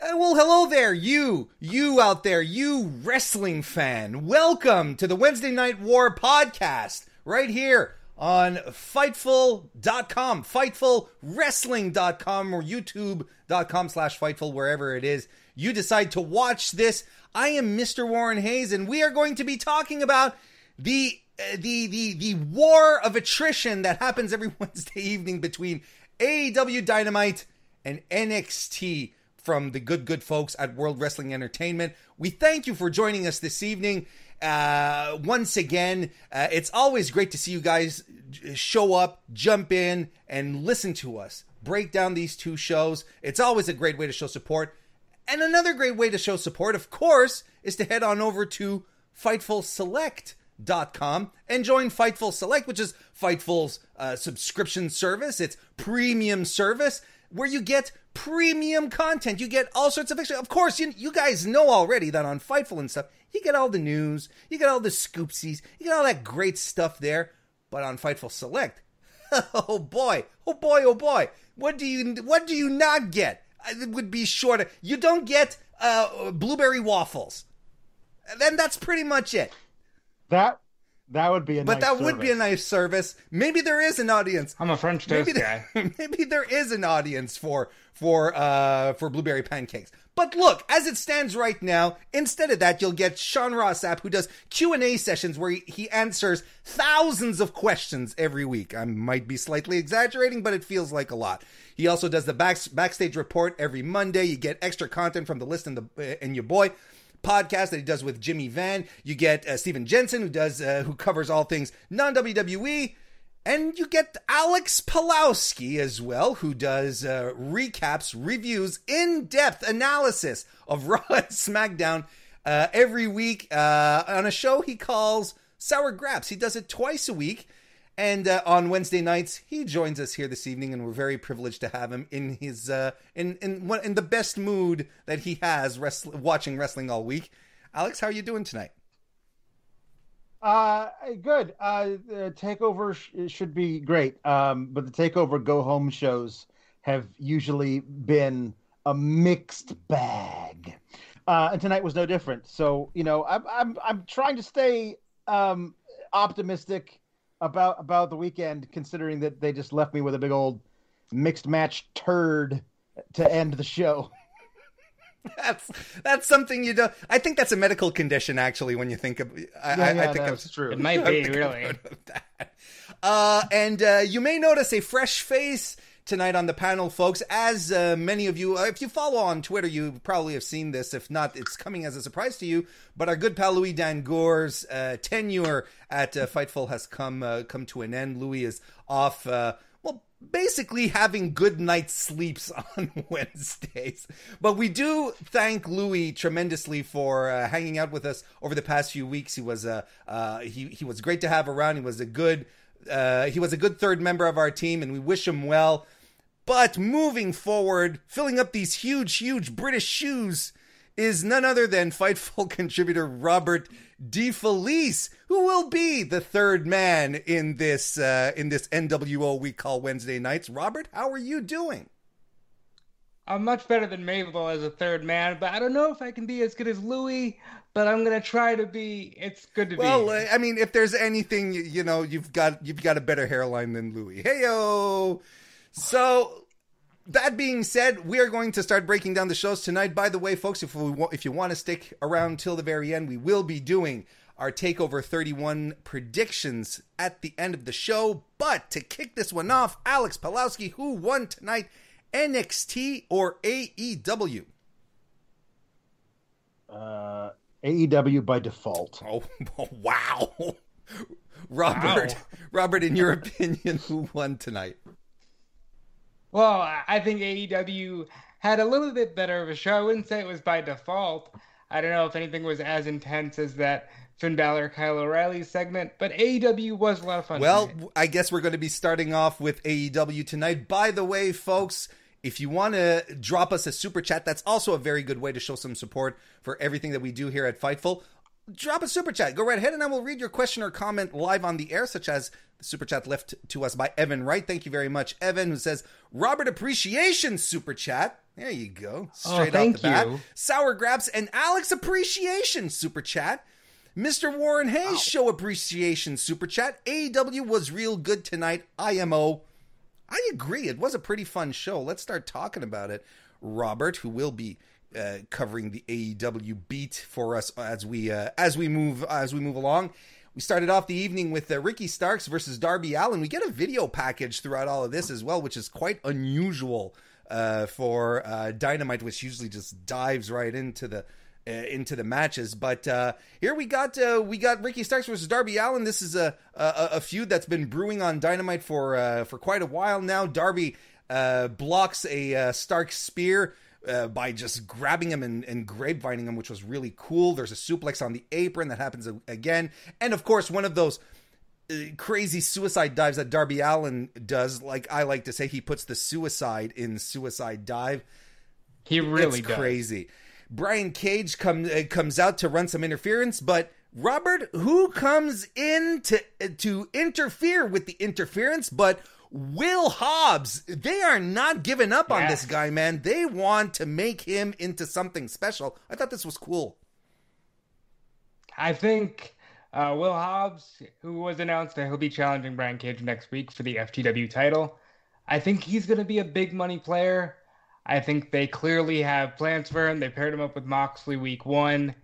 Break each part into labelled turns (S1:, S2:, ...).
S1: Uh, well, hello there, you, you out there, you wrestling fan. Welcome to the Wednesday Night War podcast right here on Fightful.com, FightfulWrestling.com, or YouTube.com slash Fightful, wherever it is. You decide to watch this. I am Mr. Warren Hayes, and we are going to be talking about the uh, the the the war of attrition that happens every Wednesday evening between AEW Dynamite and NXT from the good, good folks at World Wrestling Entertainment. We thank you for joining us this evening. Uh, once again, uh, it's always great to see you guys show up, jump in, and listen to us break down these two shows. It's always a great way to show support. And another great way to show support, of course, is to head on over to FightfulSelect.com and join Fightful Select, which is Fightful's uh, subscription service. It's premium service where you get premium content. You get all sorts of extra. Of course, you, you guys know already that on Fightful and stuff, you get all the news, you get all the scoopsies, you get all that great stuff there. But on Fightful Select, oh boy, oh boy, oh boy, what do you what do you not get? It would be shorter. You don't get uh, blueberry waffles. Then that's pretty much it.
S2: That that would be a
S1: but
S2: nice
S1: that
S2: service.
S1: would be a nice service. Maybe there is an audience.
S3: I'm a French toast
S1: maybe
S3: guy.
S1: maybe there is an audience for for uh for blueberry pancakes. But look, as it stands right now, instead of that, you'll get Sean Ross Sapp, who does Q and A sessions where he, he answers thousands of questions every week. I might be slightly exaggerating, but it feels like a lot. He also does the back, backstage report every Monday. You get extra content from the list and the and your boy podcast that he does with Jimmy Van. You get uh, Steven Jensen, who does uh, who covers all things non WWE. And you get Alex Pawlowski as well, who does uh, recaps, reviews, in depth analysis of Raw and SmackDown uh, every week uh, on a show he calls Sour Graps. He does it twice a week. And uh, on Wednesday nights, he joins us here this evening, and we're very privileged to have him in his uh, in in in the best mood that he has wrestl- watching wrestling all week. Alex, how are you doing tonight?
S2: Uh, good. Uh, the takeover sh- should be great. Um, but the takeover go home shows have usually been a mixed bag. Uh, and tonight was no different. So you know, I'm I'm I'm trying to stay um optimistic about about the weekend, considering that they just left me with a big old mixed match turd to end the show.
S1: That's that's something you don't. I think that's a medical condition, actually. When you think of, I,
S2: Yeah,
S1: I,
S2: yeah,
S1: I think
S2: that's
S1: I'm-
S2: true.
S3: It might be really.
S1: Uh, and uh, you may notice a fresh face tonight on the panel, folks. As uh, many of you, if you follow on Twitter, you probably have seen this. If not, it's coming as a surprise to you. But our good pal Louis Dangoor's uh, tenure at uh, Fightful has come uh, come to an end. Louis is off. Uh, well, basically having good night sleeps on Wednesdays. But we do thank Louis tremendously for uh, hanging out with us over the past few weeks. He was uh, uh, he he was great to have around. He was a good uh, he was a good third member of our team, and we wish him well. But moving forward, filling up these huge, huge British shoes is none other than Fightful contributor Robert DeFelice, who will be the third man in this uh, in this NWO we call Wednesday nights. Robert, how are you doing?
S3: I'm much better than Mabel as a third man, but I don't know if I can be as good as Louis. But I'm gonna try to be. It's good to
S1: Well,
S3: be.
S1: uh, I mean, if there's anything, you- you know, you've got you've got a better hairline than Louis. Heyo. So that being said, we are going to start breaking down the shows tonight. By the way, folks, if we if you want to stick around till the very end, we will be doing our Takeover 31 predictions at the end of the show. But to kick this one off, Alex Pawlowski, who won tonight, NXT or AEW?
S2: Uh, AEW by default.
S1: Oh, wow. Robert, wow. Robert, in your opinion, who won tonight?
S3: Well, I think AEW had a little bit better of a show. I wouldn't say it was by default. I don't know if anything was as intense as that Finn Balor Kyle O'Reilly segment, but AEW was a lot of fun.
S1: Well, tonight. I guess we're going to be starting off with AEW tonight. By the way, folks, if you want to drop us a super chat, that's also a very good way to show some support for everything that we do here at Fightful. Drop a super chat. Go right ahead and I will read your question or comment live on the air, such as the super chat left to us by Evan Wright. Thank you very much, Evan, who says, Robert Appreciation super chat. There you go.
S3: Oh, Straight oh, off the bat. You.
S1: Sour Grabs and Alex Appreciation super chat. Mr. Warren Hayes, wow. show appreciation super chat. AEW was real good tonight. IMO. I agree. It was a pretty fun show. Let's start talking about it. Robert, who will be uh, covering the AEW beat for us as we uh, as we move as we move along. We started off the evening with uh, Ricky Starks versus Darby Allin. We get a video package throughout all of this as well, which is quite unusual uh, for uh, Dynamite, which usually just dives right into the uh, into the matches. But uh, here we got uh, we got Ricky Starks versus Darby Allin. This is a, a, a feud that's been brewing on Dynamite for uh, for quite a while now. Darby uh, blocks a Stark spear. By just grabbing him and, and grapevining him, which was really cool. There's a suplex on the apron that happens again. And of course, one of those crazy suicide dives that Darby Allin does. Like I like to say, he puts the suicide in suicide dive.
S3: He really
S1: it's crazy. Brian Cage come, uh, comes out to run some interference, but Robert, who comes in to uh, to interfere with the interference, but Will Hobbs, they are not giving up on this guy, man. They want to make him into something special. I thought this was cool.
S3: I think uh, Will Hobbs, who was announced that he'll be challenging Brian Cage next week for the FTW title, I think he's going to be a big money player. I think they clearly have plans for him. They paired him up with Moxley week one.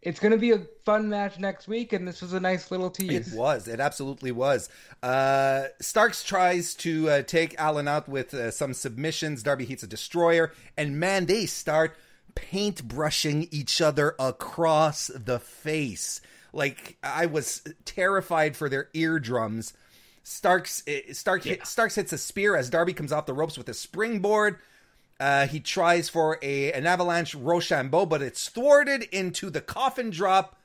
S3: It's going to be a fun match next week, and this was a nice little tease.
S1: It was. It absolutely was. Uh, Starks tries to uh, take Allin out with uh, some submissions. Darby hits a destroyer, and man, they start paintbrushing each other across the face. Like I was terrified for their eardrums. Starks eh, Stark yeah. hit, Starks hits a spear as Darby comes off the ropes with a springboard. Uh, he tries for a an avalanche Roshambo, but it's thwarted into the coffin drop.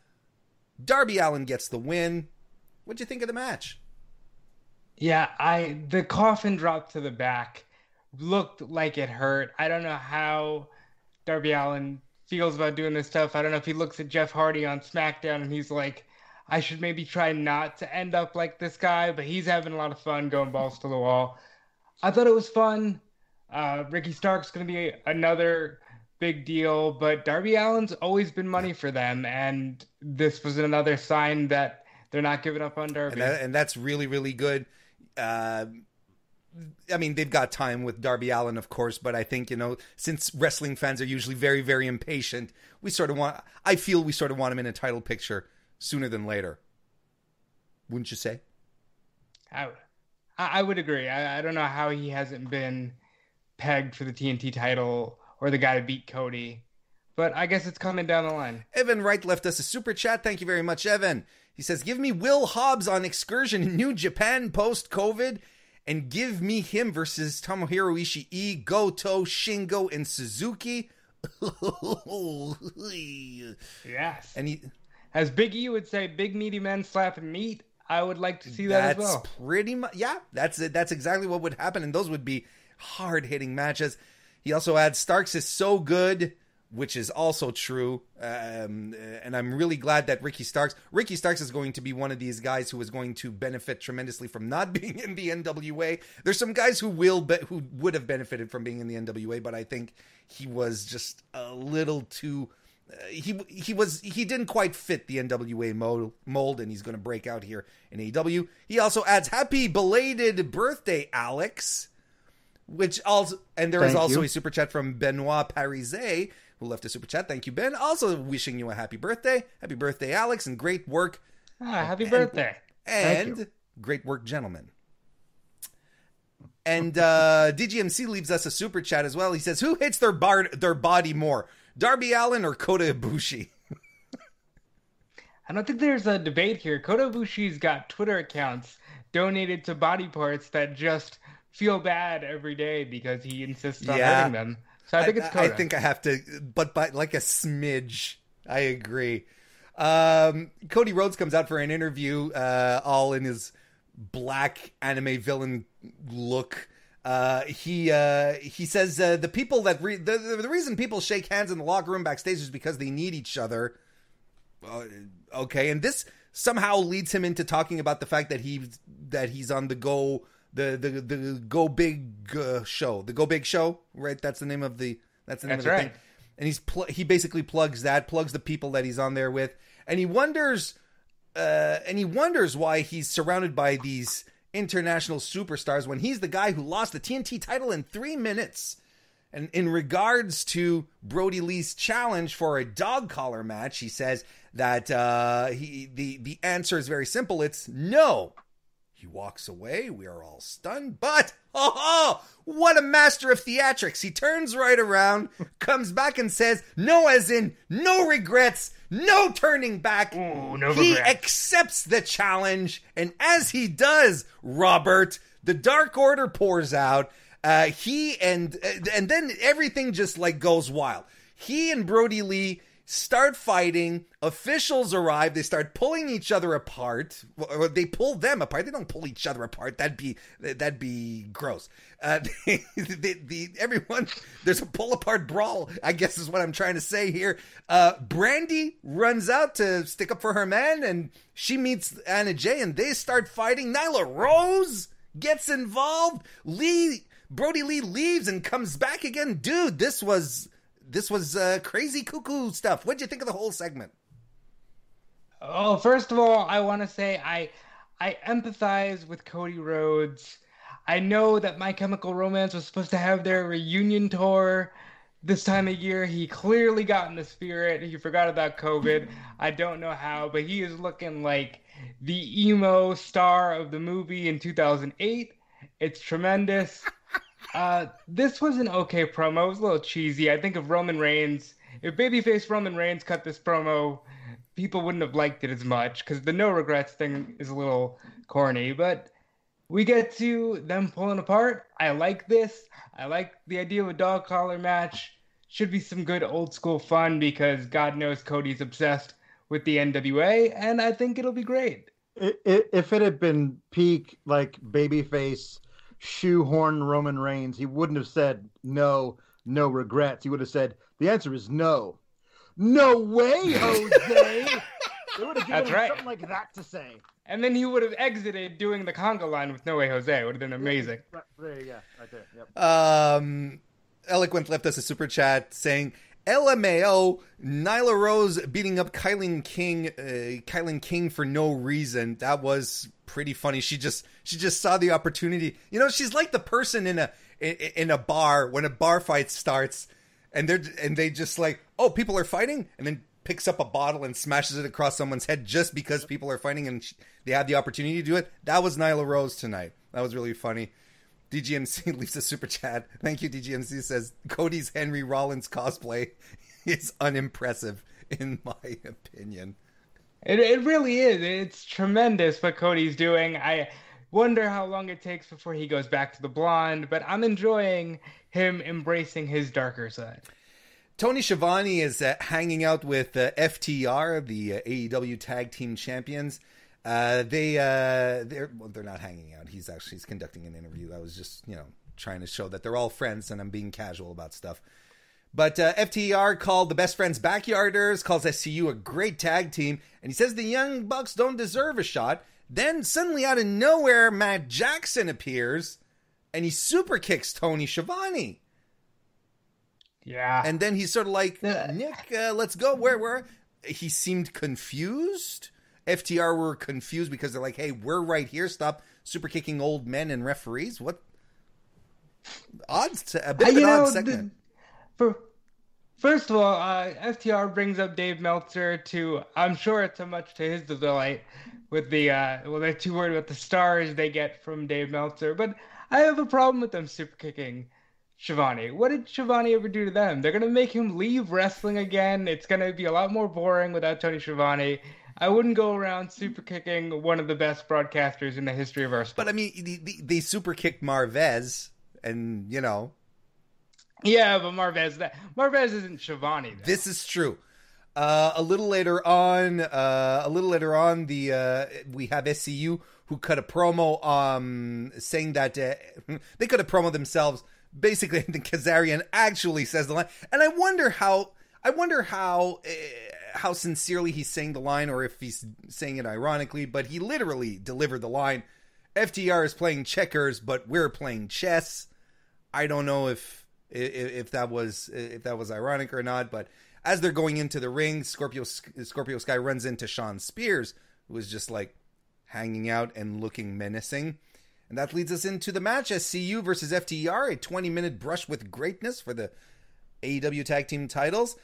S1: Darby Allin gets the win. What'd you think of the match?
S3: Yeah, I the coffin drop to the back looked like it hurt. I don't know how Darby Allin feels about doing this stuff. I don't know if he looks at Jeff Hardy on SmackDown and he's like, I should maybe try not to end up like this guy, but he's having a lot of fun going balls to the wall. I thought it was fun. Uh, Ricky Stark's going to be another big deal, but Darby Allin's always been money for them, and this was another sign that they're not giving up on Darby.
S1: And, that, and that's really, really good. Uh, I mean, they've got time with Darby Allin, of course, but I think, you know, since wrestling fans are usually very, very impatient, we sort of want, I feel we sort of want him in a title picture sooner than later. Wouldn't you say?
S3: I, I would agree. I, I don't know how he hasn't been pegged for the TNT title or the guy to beat Cody. But I guess it's coming down the line.
S1: Evan Wright left us a super chat. Thank you very much, Evan. He says, Give me Will Hobbs on excursion in New Japan post COVID and give me him versus Tomohiro Ishii, Goto, Shingo, and Suzuki.
S3: yes.
S1: And he,
S3: as Big E would say, big meaty men slapping meat. I would like to see that
S1: as
S3: well.
S1: That's pretty much yeah. That's it. That's exactly what would happen, and those would be hard hitting matches. He also adds Starks is so good, which is also true. Um, and I'm really glad that Ricky Starks, Ricky Starks is going to be one of these guys who is going to benefit tremendously from not being in the NWA. There's some guys who will, be, who would have benefited from being in the NWA, but I think he was just a little too. Uh, he he was he didn't quite fit the NWA mold, mold and he's going to break out here in AEW. He also adds happy belated birthday, Alex. Which also and there is
S2: Thank
S1: also
S2: you.
S1: a super chat from Benoit Parise who left a super chat. Thank you, Ben. Also wishing you a happy birthday. Happy birthday, Alex, and great work
S3: Ah, happy birthday.
S1: and
S2: you.
S1: great work, gentlemen. And uh, DGMC leaves us a super chat as well. He says, "Who hits their bar- their body more, Darby Allin or Kota Ibushi?"
S3: I don't think there's a debate here. Kota Ibushi's got Twitter accounts donated to body parts that just feel bad every day because he insists on
S1: Yeah.
S3: hurting them. So I think it's
S1: I, think I have to, but by like a smidge. I agree. Um, Cody Rhodes comes out for an interview, uh, all in his black anime villain look. Uh, he uh, he says uh, the people that re- the, the the reason people shake hands in the locker room backstage is because they need each other. Uh, okay, and this somehow leads him into talking about the fact that he's that he's on the go the the the go big uh, show, the go big show, right? That's the name of the that's the name
S3: That's
S1: of the
S3: right.
S1: thing. And he's pl- he basically plugs that, plugs the people that he's on there with, and he wonders uh, and he wonders why he's surrounded by these international superstars when he's the guy who lost the TNT title in three minutes. And in regards to Brodie Lee's challenge for a dog collar match, he says that uh, he the the answer is very simple. It's no. He walks away. We are all stunned. But oh, oh, what a master of theatrics! He turns right around, comes back, and says, "No, as in no regrets, no turning back."
S3: Ooh, no
S1: he
S3: regrets.
S1: accepts the challenge, and as he does, Robert, the Dark Order pours out. Uh, he and and then everything just like goes wild. He and Brodie Lee start fighting. Officials arrive. They start pulling each other apart. Well, they pull them apart. They don't pull each other apart. That'd be that'd be gross. Uh, everyone there's a pull apart brawl. I guess is what I'm trying to say here. Uh, Brandi runs out to stick up for her man, and she meets Anna Jay, and they start fighting. Nyla Rose gets involved. Lee Brodie Lee leaves and comes back again. Dude, this was this was uh, crazy cuckoo stuff. What'd you think of the whole segment?
S3: Oh, first of all, I want to say I I empathize with Cody Rhodes. I know that My Chemical Romance was supposed to have their reunion tour this time of year. He clearly got in the spirit. He forgot about COVID. I don't know how, but he is looking like the emo star of the movie in 2008. It's tremendous. Uh, this was an okay promo. It was a little cheesy. I think of Roman Reigns. If babyface Roman Reigns cut this promo, people wouldn't have liked it as much because the no regrets thing is a little corny. But we get to them pulling apart. I like this. I like the idea of a dog collar match. Should be some good old school fun because God knows Cody's obsessed with the NWA, and I think it'll be great.
S2: If it had been peak like babyface shoehorn Roman Reigns, he wouldn't have said no, no regrets. He would have said the answer is no. No way, Jose. they would have given
S3: That's
S2: him
S3: right.
S2: something like that to say.
S3: And then he would have exited doing the conga line with No Way Jose. It would have been amazing.
S2: Right there, yeah, right there. Yep.
S1: Um, Eloquent left us a super chat saying, LMAO, Nyla Rose beating up Kylan King, uh, Kylan King for no reason. That was pretty funny. She just, she just saw the opportunity. You know, she's like the person in a, in, in a bar when a bar fight starts and they're, and they just like, oh, people are fighting and then picks up a bottle and smashes it across someone's head just because people are fighting and sh- they had the opportunity to do it. That was Nyla Rose tonight. That was really funny. DGMC leaves a super chat. Thank you, DGMC says Cody's Henry Rollins cosplay is unimpressive, in my opinion.
S3: It, it really is. It's tremendous what Cody's doing. I wonder how long it takes before he goes back to the blonde, but I'm enjoying him embracing his darker side.
S1: Tony Schiavone is uh, hanging out with uh, FTR, the uh, AEW Tag Team Champions. Uh, they uh, they're well, they're not hanging out. He's actually he's conducting an interview. I was just you know trying to show that they're all friends, and I'm being casual about stuff. But uh, FTR called the Best Friends Backyarders, calls SCU a great tag team, and he says the Young Bucks don't deserve a shot. Then suddenly, out of nowhere, Matt Jackson appears, and he super kicks Tony Schiavone.
S3: Yeah.
S1: And then he's sort of like, Nick, uh, let's go. Where, where? He seemed confused. FTR were confused because they're like, hey, we're right here. Stop super kicking old men and referees. What? Odds, to a bit of an odd segment.
S3: The, for first of all, uh, FTR brings up Dave Meltzer to. I'm sure it's a much to his delight with the. Uh, well, they're too worried about the stars they get from Dave Meltzer, but I have a problem with them super kicking Schiavone. What did Schiavone ever do to them? They're gonna make him leave wrestling again. It's gonna be a lot more boring without Tony Schiavone. I wouldn't go around super kicking one of the best broadcasters in the history of our sport.
S1: But I mean, they, they super kicked Marvez, and you know.
S3: Yeah, but Marvez that Marvez isn't. Though.
S1: This is true. Uh, a little later on, uh, a little later on, the uh, we have SCU who cut a promo um, saying that uh, they cut a promo themselves basically the Kazarian actually says the line, and I wonder how I wonder how uh, how sincerely he's saying the line, or if he's saying it ironically. But he literally delivered the line. FTR is playing checkers, but we're playing chess. I don't know if if, if that was if that was ironic or not, but as they're going into the ring, Scorpio Scorpio Sky runs into Shawn Spears, who is just like hanging out and looking menacing. And that leads us into the match SCU versus FTR, a 20 minute brush with greatness for the AEW Tag Team titles.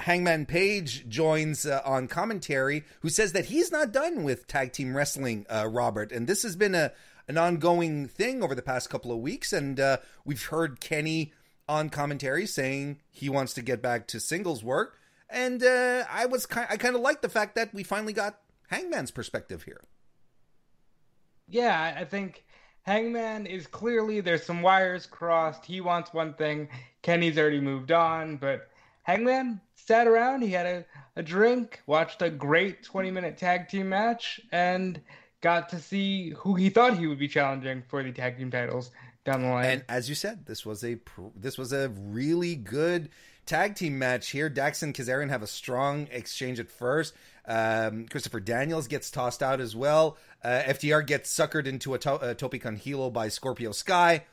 S1: Hangman Page joins uh, on commentary, who says that he's not done with tag team wrestling, uh, Robert. And this has been a an ongoing thing over the past couple of weeks. And uh, we've heard Kenny on commentary saying he wants to get back to singles work. And uh, I was ki- I kind of like the fact that we finally got Hangman's perspective here.
S3: Yeah, I think Hangman is clearly there's some wires crossed. He wants one thing. Kenny's already moved on, but Hangman sat around. He had a, a drink, watched a great 20 minute tag team match, and got to see who he thought he would be challenging for the tag team titles down the line.
S1: And as you said, this was a this was a really good tag team match here. Dax and Kazarian have a strong exchange at first. Um, Christopher Daniels gets tossed out as well. Uh, FTR gets suckered into a, to- a con hilo by Scorpio Sky,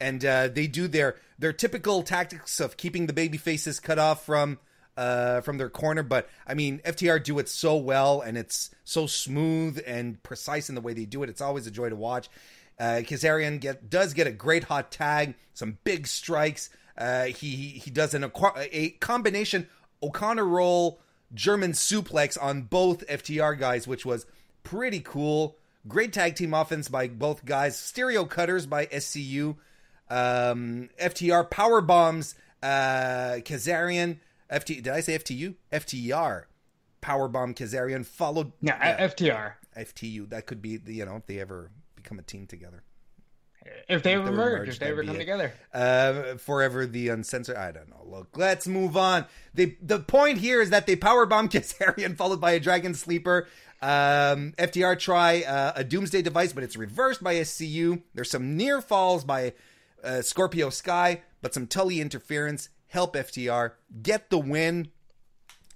S1: and uh, they do their their typical tactics of keeping the baby faces cut off from uh, from their corner. But I mean, FTR do it so well, and it's so smooth and precise in the way they do it. It's always a joy to watch. Uh, Kazarian get does get a great hot tag, some big strikes. Uh, he he does an a combination O'Connor roll German suplex on both FTR guys, which was pretty cool. Great tag team offense by both guys. Stereo cutters by SCU. Um, FTR power bombs uh, Kazarian. FT did I say FTU? FTR power bomb Kazarian followed.
S3: Yeah, uh, FTR.
S1: FTU. That could be the you know if they ever become a team together.
S3: If they ever merge, if they ever come together.
S1: Uh, forever the uncensored. I don't know. Look, let's move on. They, the point here is that they powerbomb Kazarian followed by a Dragon Sleeper. Um, FTR try uh, a Doomsday device, but it's reversed by SCU. There's some near falls by uh, Scorpio Sky, but some Tully interference help FTR get the win.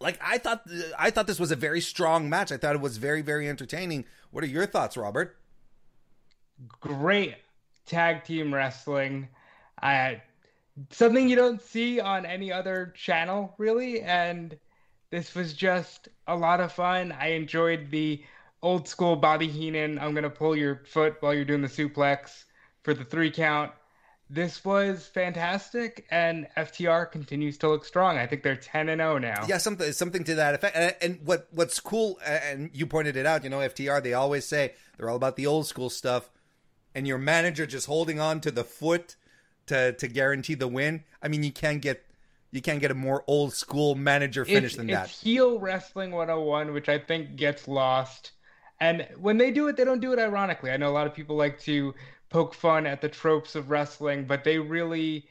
S1: Like I thought, I thought this was a very strong match. I thought it was very, very entertaining. What are your thoughts, Robert?
S3: Great tag team wrestling. I something you don't see on any other channel really and this was just a lot of fun. I enjoyed the old school Bobby Heenan, I'm to pull your foot while you're doing the suplex for the 3 count. This was fantastic, and FTR continues to look strong. I think they're ten and zero oh now.
S1: Yeah, something something to that effect. And, and what what's cool, and you pointed it out. You know, FTR they always say they're all about the old school stuff and your manager just holding on to the foot to to guarantee the win. I mean, you can't get you can't get a more old school manager finish
S3: it's,
S1: than
S3: it's
S1: that.
S3: heel wrestling 101, which I think gets lost. And when they do it, they don't do it ironically. I know a lot of people like to poke fun at the tropes of wrestling, but they really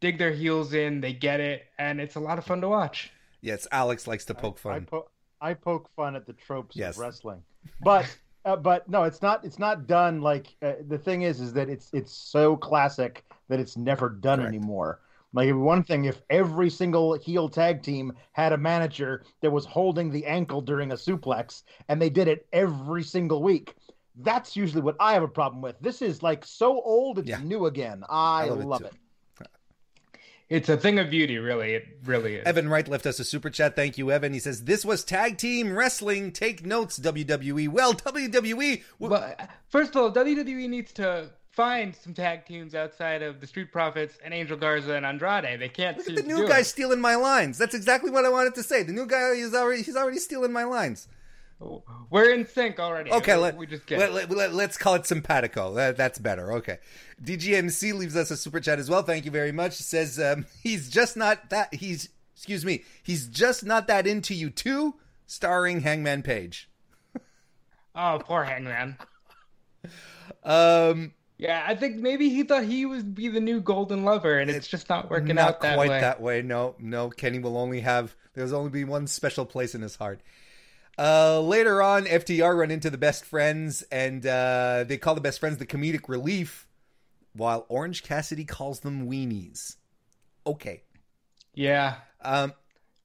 S3: dig their heels in. They get it, and it's a lot of fun to watch.
S1: Yes, Alex likes to poke fun.
S2: I, I, po- I poke fun at the tropes
S1: yes.
S2: of wrestling, but uh, but no, it's not. It's not done. Like uh, the thing is, is that it's it's so classic that it's never done Correct. anymore. Like one thing, if every single heel tag team had a manager that was holding the ankle during a suplex, and they did it every single week, that's usually what I have a problem with. This is like so old, it's yeah. new again. I, I love, love it, it
S3: it's a thing of beauty, really. It really is.
S1: Evan Wright left us a super chat. Thank you, Evan. He says, This was tag team wrestling. Take notes, WWE. Well, WWE.
S3: Well, first of all, WWE needs to find some tag teams outside of the Street Profits and Angel Garza and Andrade. They can't.
S1: Look
S3: seem
S1: at the
S3: to
S1: new
S3: do
S1: guy
S3: it.
S1: stealing my lines. That's exactly what I wanted to say. The new guy is already he's already stealing my lines.
S3: We're in sync already.
S1: Okay,
S3: we,
S1: let,
S3: we just get.
S1: let, let, let, let's call it simpatico. That, that's better. Okay. DGMC leaves us a super chat as well. Thank you very much. Says um, he's just not that he's excuse me, he's just not that into you too, starring Hangman Page.
S3: oh, poor Hangman.
S1: Um
S3: Yeah, I think maybe he thought he would be the new Golden Lover, and it's just not working
S1: not
S3: out that
S1: quite
S3: way.
S1: that way. No, no. Kenny will only have there's only be one special place in his heart. Uh, later on, FTR run into the best friends, and uh, they call the best friends the comedic relief, while Orange Cassidy calls them weenies. Okay.
S3: Yeah,
S1: Um,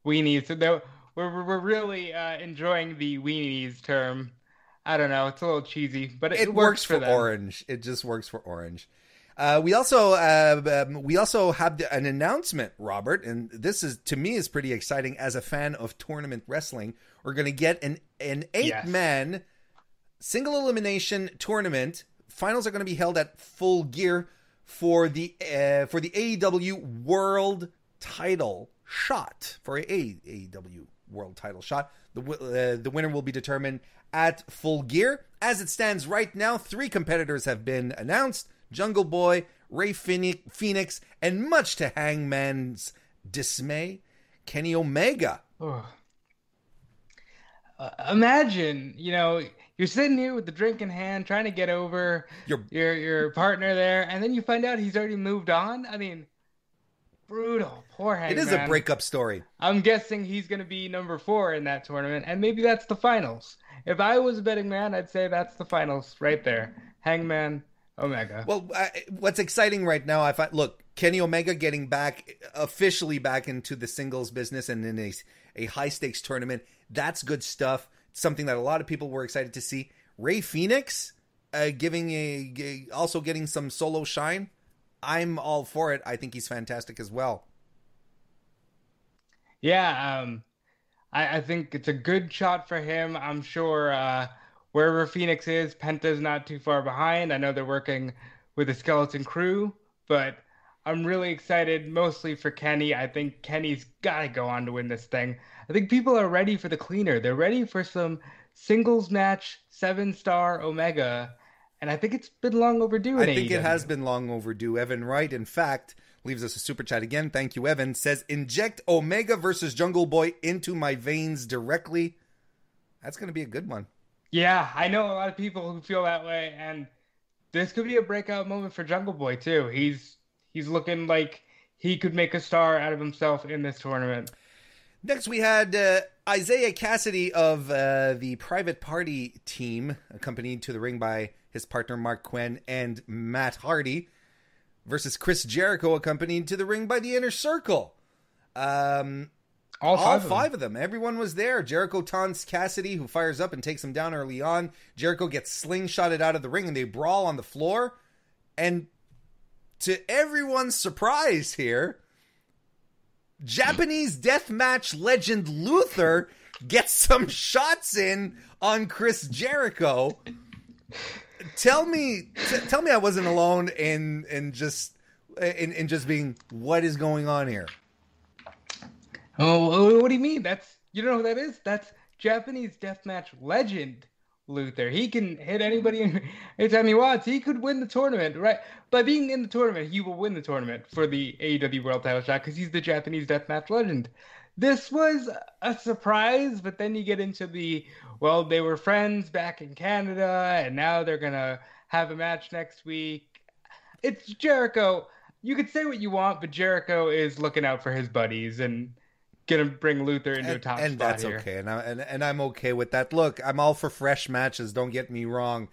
S3: weenies. So we're we're- really uh, enjoying the weenies term. I don't know, it's a little cheesy, but it,
S1: it works for,
S3: them.
S1: Orange. It just works for Orange. Uh, we also uh, um, we also have the, an announcement, Robert, and this is to me is pretty exciting as a fan of tournament wrestling. We're going to get an an eight
S3: Yes.
S1: man single elimination tournament. Finals are going to be held at Full Gear for the uh, for the AEW World Title shot for a AEW World Title shot. The uh, the winner will be determined at Full Gear. As it stands right now, three competitors have been announced: Jungle Boy, Rey Fenix, Fenix and much to Hangman's dismay, Kenny Omega.
S3: Ugh. Uh, imagine, you know, you're sitting here with the drink in hand, trying to get over
S1: Your-
S3: your your partner there, and then you find out he's already moved on. I mean, brutal. Poor
S1: It
S3: Hangman.
S1: is a breakup story.
S3: I'm guessing he's going to be number four in that tournament, and maybe that's the finals. If I was a betting man, I'd say that's the finals right there. Hangman, Omega.
S1: Well, uh, what's exciting right now, I find, look, Kenny Omega getting back officially back into the singles business and in a, a high stakes tournament. That's good stuff. Something that a lot of people were excited to see. Rey Fenix uh, giving a, a also getting some solo shine. I'm all for it. I think he's fantastic as well.
S3: Yeah, um, I, I think it's a good shot for him. I'm sure uh, wherever Fenix is, Penta's not too far behind. I know they're working with a Skeleton Crew, but I'm really excited mostly for Kenny. I think Kenny's got to go on to win this thing. I think people are ready for the cleaner. They're ready for some singles match, seven star Omega. And I think it's been long overdue.
S1: I
S3: in
S1: think it has been long overdue. Evan Wright, in fact, leaves us a super chat again. Thank you, Evan. Says, inject Omega versus Jungle Boy into my veins directly. That's going to be a good one.
S3: Yeah, I know a lot of people who feel that way, and this could be a breakout moment for Jungle Boy too. He's he's looking like he could make a star out of himself in this tournament.
S1: Next, we had uh, Isiah Kassidy of uh, the Private Party team, accompanied to the ring by his partner Marq Quen and Matt Hardy, versus Chris Jericho, accompanied to the ring by the Inner Circle. Um,
S3: All
S1: all
S3: five,
S1: five,
S3: of them.
S1: of them. Everyone was there. Jericho taunts Kassidy, who fires up and takes him down early on. Jericho gets slingshotted out of the ring, and they brawl on the floor. And to everyone's surprise here, Japanese deathmatch legend Luther gets some shots in on Chris Jericho. tell me, t- tell me, I wasn't alone in in just in, in just being what is going on here.
S3: Oh, what do you mean? That's you don't know who that is? That's Japanese deathmatch legend Luther. He can hit anybody anytime he wants. He could win the tournament, right? By being in the tournament, he will win the tournament for the AEW World Title shot because he's the Japanese deathmatch legend. This was a surprise, but then you get into the well, they were friends back in Canada, and now they're gonna have a match next week. It's Jericho. You could say what you want, but Jericho is looking out for his buddies and gonna bring Luther into a top
S1: and
S3: spot
S1: that's
S3: here.
S1: okay and, I, and and I'm okay with that. Look, I'm all for fresh matches. Don't get me wrong.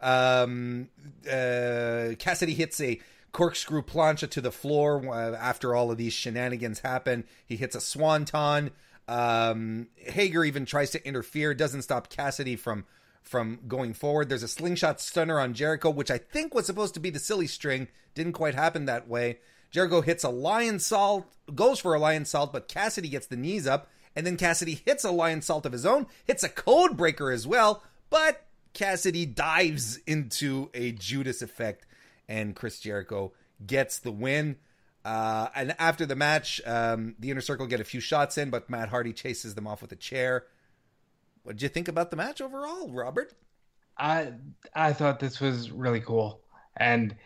S1: Um, uh, Kassidy hits a corkscrew plancha to the floor uh, after all of these shenanigans happen. He hits a swanton. Um, Hager even tries to interfere, doesn't stop Kassidy from from going forward. There's a slingshot stunner on Jericho, which I think was supposed to be the silly string. Didn't quite happen that way. Jericho hits a Lionsault, goes for a Lionsault, but Kassidy gets the knees up, and then Kassidy hits a Lionsault of his own, hits a code breaker as well, but Kassidy dives into a Judas effect and Chris Jericho gets the win. Uh, and after the match, um, the inner circle get a few shots in, but Matt Hardy chases them off with a chair. What did you think about the match overall, Robert?
S3: I I thought this was really cool and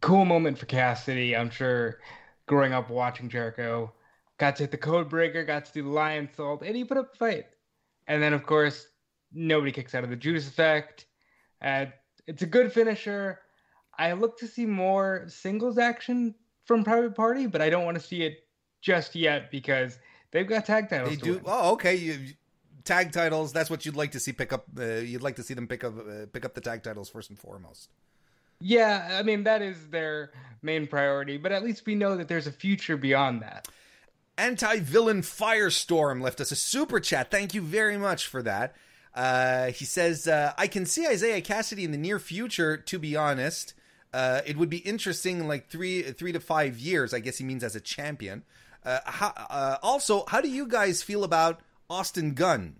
S3: cool moment for Kassidy. I'm sure growing up watching Jericho, got to hit the code breaker, got to do the Lionsault, and he put up a fight. And then of course nobody kicks out of the Judas effect. And it's a good finisher. I look to see more singles action from Private Party, but I don't want to see it just yet because they've got tag titles.
S1: They do.
S3: win.
S1: Oh, okay. You, tag titles. That's what you'd like to see pick up. Uh, you'd like to see them pick up uh, pick up the tag titles first and foremost.
S3: Yeah, I mean that is their main priority, but at least we know that there's a future beyond that.
S1: Anti villain Firestorm left us a super chat. Thank you very much for that. Uh, he says, uh, I can see Isiah Kassidy in the near future, to be honest. Uh, it would be interesting in like three three to five years. I guess he means as a champion. Uh, how, uh, also, how do you guys feel about Austin Gunn?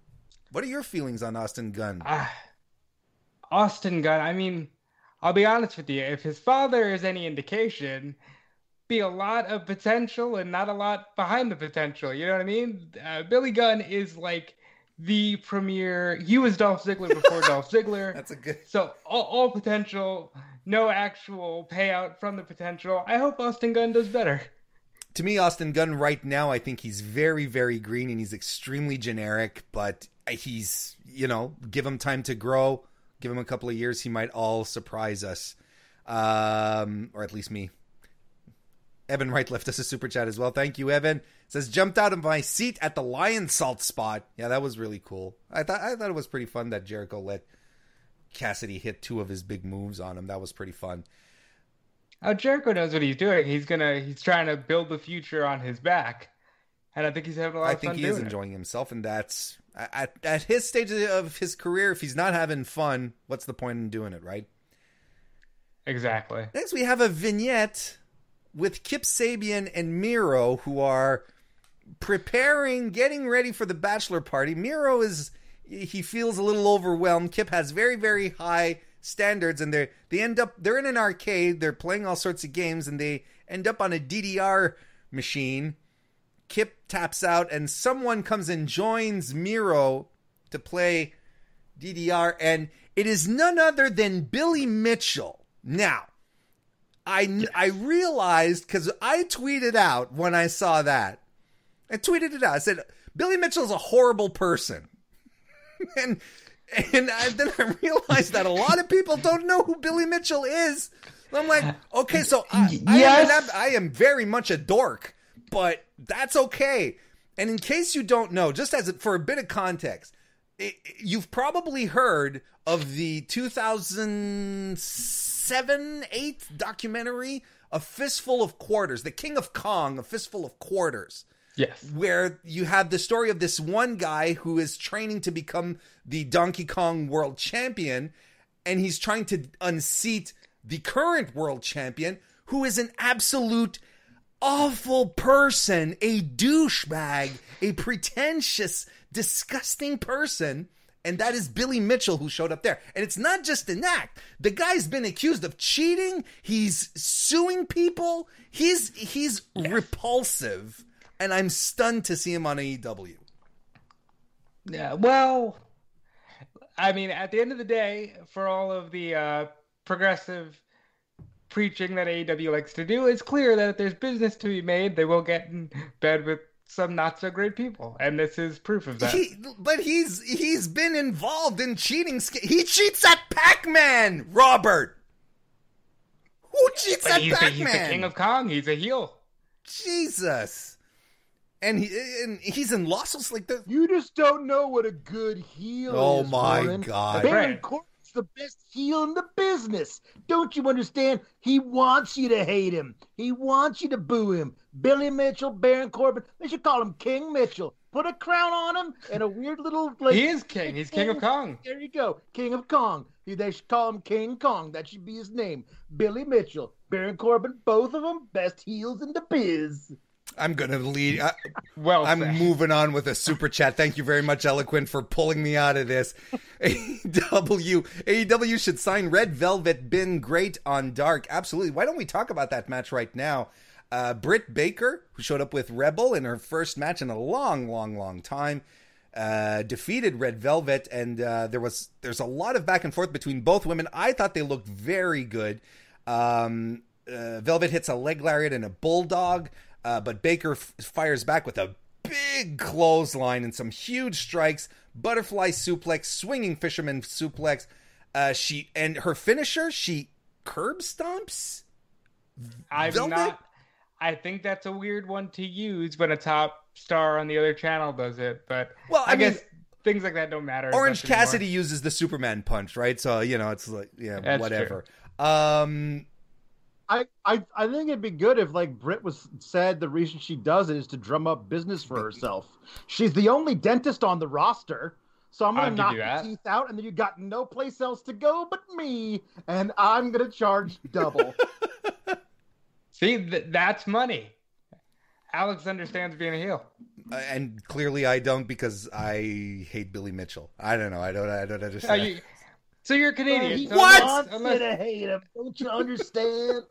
S1: What are your feelings on Austin Gunn?
S3: Ah, Austin Gunn. I mean, I'll be honest with you. If his father is any indication, be a lot of potential and not a lot behind the potential. You know what I mean? Uh, Billy Gunn is like the premier. He was Dolph Ziggler before Dolph Ziggler.
S1: That's a good.
S3: So all, all potential, no actual payout from the potential. I hope Austin Gunn does better.
S1: To me, Austin Gunn right now, I think he's very, very green and he's extremely generic. But he's, you know, give him time to grow. Give him a couple of years, he might all surprise us, um, or at least me. Evan Wright left us a super chat as well. Thank you, Evan. says jumped out of my seat at the Lionsault spot. Yeah, that was really cool. I thought I thought it was pretty fun that Jericho let Kassidy hit two of his big moves on him. That was pretty fun.
S3: Oh, Jericho knows what he's doing. He's gonna he's trying to build the future on his back, and I think he's having a lot
S1: I
S3: of
S1: think
S3: fun
S1: he
S3: doing
S1: is
S3: it.
S1: enjoying himself, and that's at at his stage of his career. If he's not having fun, what's the point in doing it, right?
S3: Exactly.
S1: Next, we have a vignette with Kip Sabian and Miro, who are preparing, getting ready for the bachelor party. Miro is he feels a little overwhelmed. Kip has very, very high standards, and they they end up they're in an arcade. They're playing all sorts of games, and they end up on a DDR machine. Kip taps out, and someone comes and joins Miro to play DDR, and it is none other than Billy Mitchell. Now, I I realized because I tweeted out when I saw that. I tweeted it out. I said Billy Mitchell's a horrible person, and and I, then I realized that a lot of people don't know who Billy Mitchell is. I'm like, okay, so I, I, am,
S3: Yes.
S1: I am very much a dork, but that's okay. And in case you don't know, just as a, for a bit of context, it, you've probably heard of the 2007 8 documentary a fistful of quarters the king of kong a fistful of quarters
S3: Yes.
S1: where you have the story of this one guy who is training to become the donkey kong world champion and he's trying to unseat the current world champion who is an absolute awful person, a douchebag, a pretentious, disgusting person. And that is Billy Mitchell who showed up there. And it's not just an act. The guy's been accused of cheating. He's suing people. He's he's repulsive. And I'm stunned to see him on AEW.
S3: Yeah. Well, I mean, at the end of the day, for all of the uh, progressive preaching that AEW likes to do, it's clear that if there's business to be made, they will get in bed with some not so great people, and this is proof of that.
S1: He, but he's he's been involved in cheating. He cheats at Pac-Man, Robert. Who cheats
S3: But
S1: at
S3: he's, the,
S1: Pac-Man?
S3: he's the king of Kong. He's a heel.
S1: Jesus. And he and he's in losses like the
S2: You just don't know what a good heel
S1: Oh
S2: is.
S1: Oh my
S2: Warren.
S1: God.
S2: Baron
S3: Right.
S2: Corbin's the best heel in the business. Don't you understand? He wants you to hate him. He wants you to boo him. Billy Mitchell, Baron Corbin. They should call him King Mitchell. Put a crown on him and a weird little like.
S3: He is king. He's king of Kong.
S2: There you go, King of Kong. They should call him King Kong. That should be his name. Billy Mitchell, Baron Corbin, both of them best heels in the biz.
S1: I'm gonna lead. I,
S3: Well,
S1: I'm
S3: said.
S1: moving on with a super chat. Thank you very much, Eloquent, for pulling me out of this. AEW, AEW should sign Red Velvet. Been great on Dark. Absolutely. Why don't we talk about that match right now? Uh, Britt Baker, who showed up with Rebel in her first match in a long, long, long time, uh, defeated Red Velvet, and uh, there was there's a lot of back and forth between both women. I thought they looked very good. Um, uh, Velvet hits a leg lariat and a bulldog, uh, but Baker f- fires back with a big clothesline and some huge strikes, butterfly suplex, swinging fisherman suplex. Uh, she and her finisher, she curb stomps.
S3: I'm
S1: Velvet?
S3: not. I think that's a weird one to use when a top star on the other channel does it. But
S1: Well, I
S3: I,
S1: mean,
S3: guess things like that don't matter.
S1: Orange. Cassidy uses the Superman punch, right? So you know, it's like yeah,
S3: That's
S1: whatever. Um,
S2: I, I I think it'd be good if like Britt was said the reason she does it is to drum up business for herself. She's the only dentist on the roster. So I'm gonna knock your teeth out, and then you got no place else to go but me, and I'm gonna charge double.
S3: See, th- that's money. Alex understands being a heel.
S1: and clearly I don't because I hate Billy Mitchell. I don't know. I don't. I don't
S3: Uh,
S1: understand.
S3: you- so you're Canadian.
S2: He
S3: so
S1: What?
S2: wants
S3: Unless,
S2: to hate him. Don't you understand?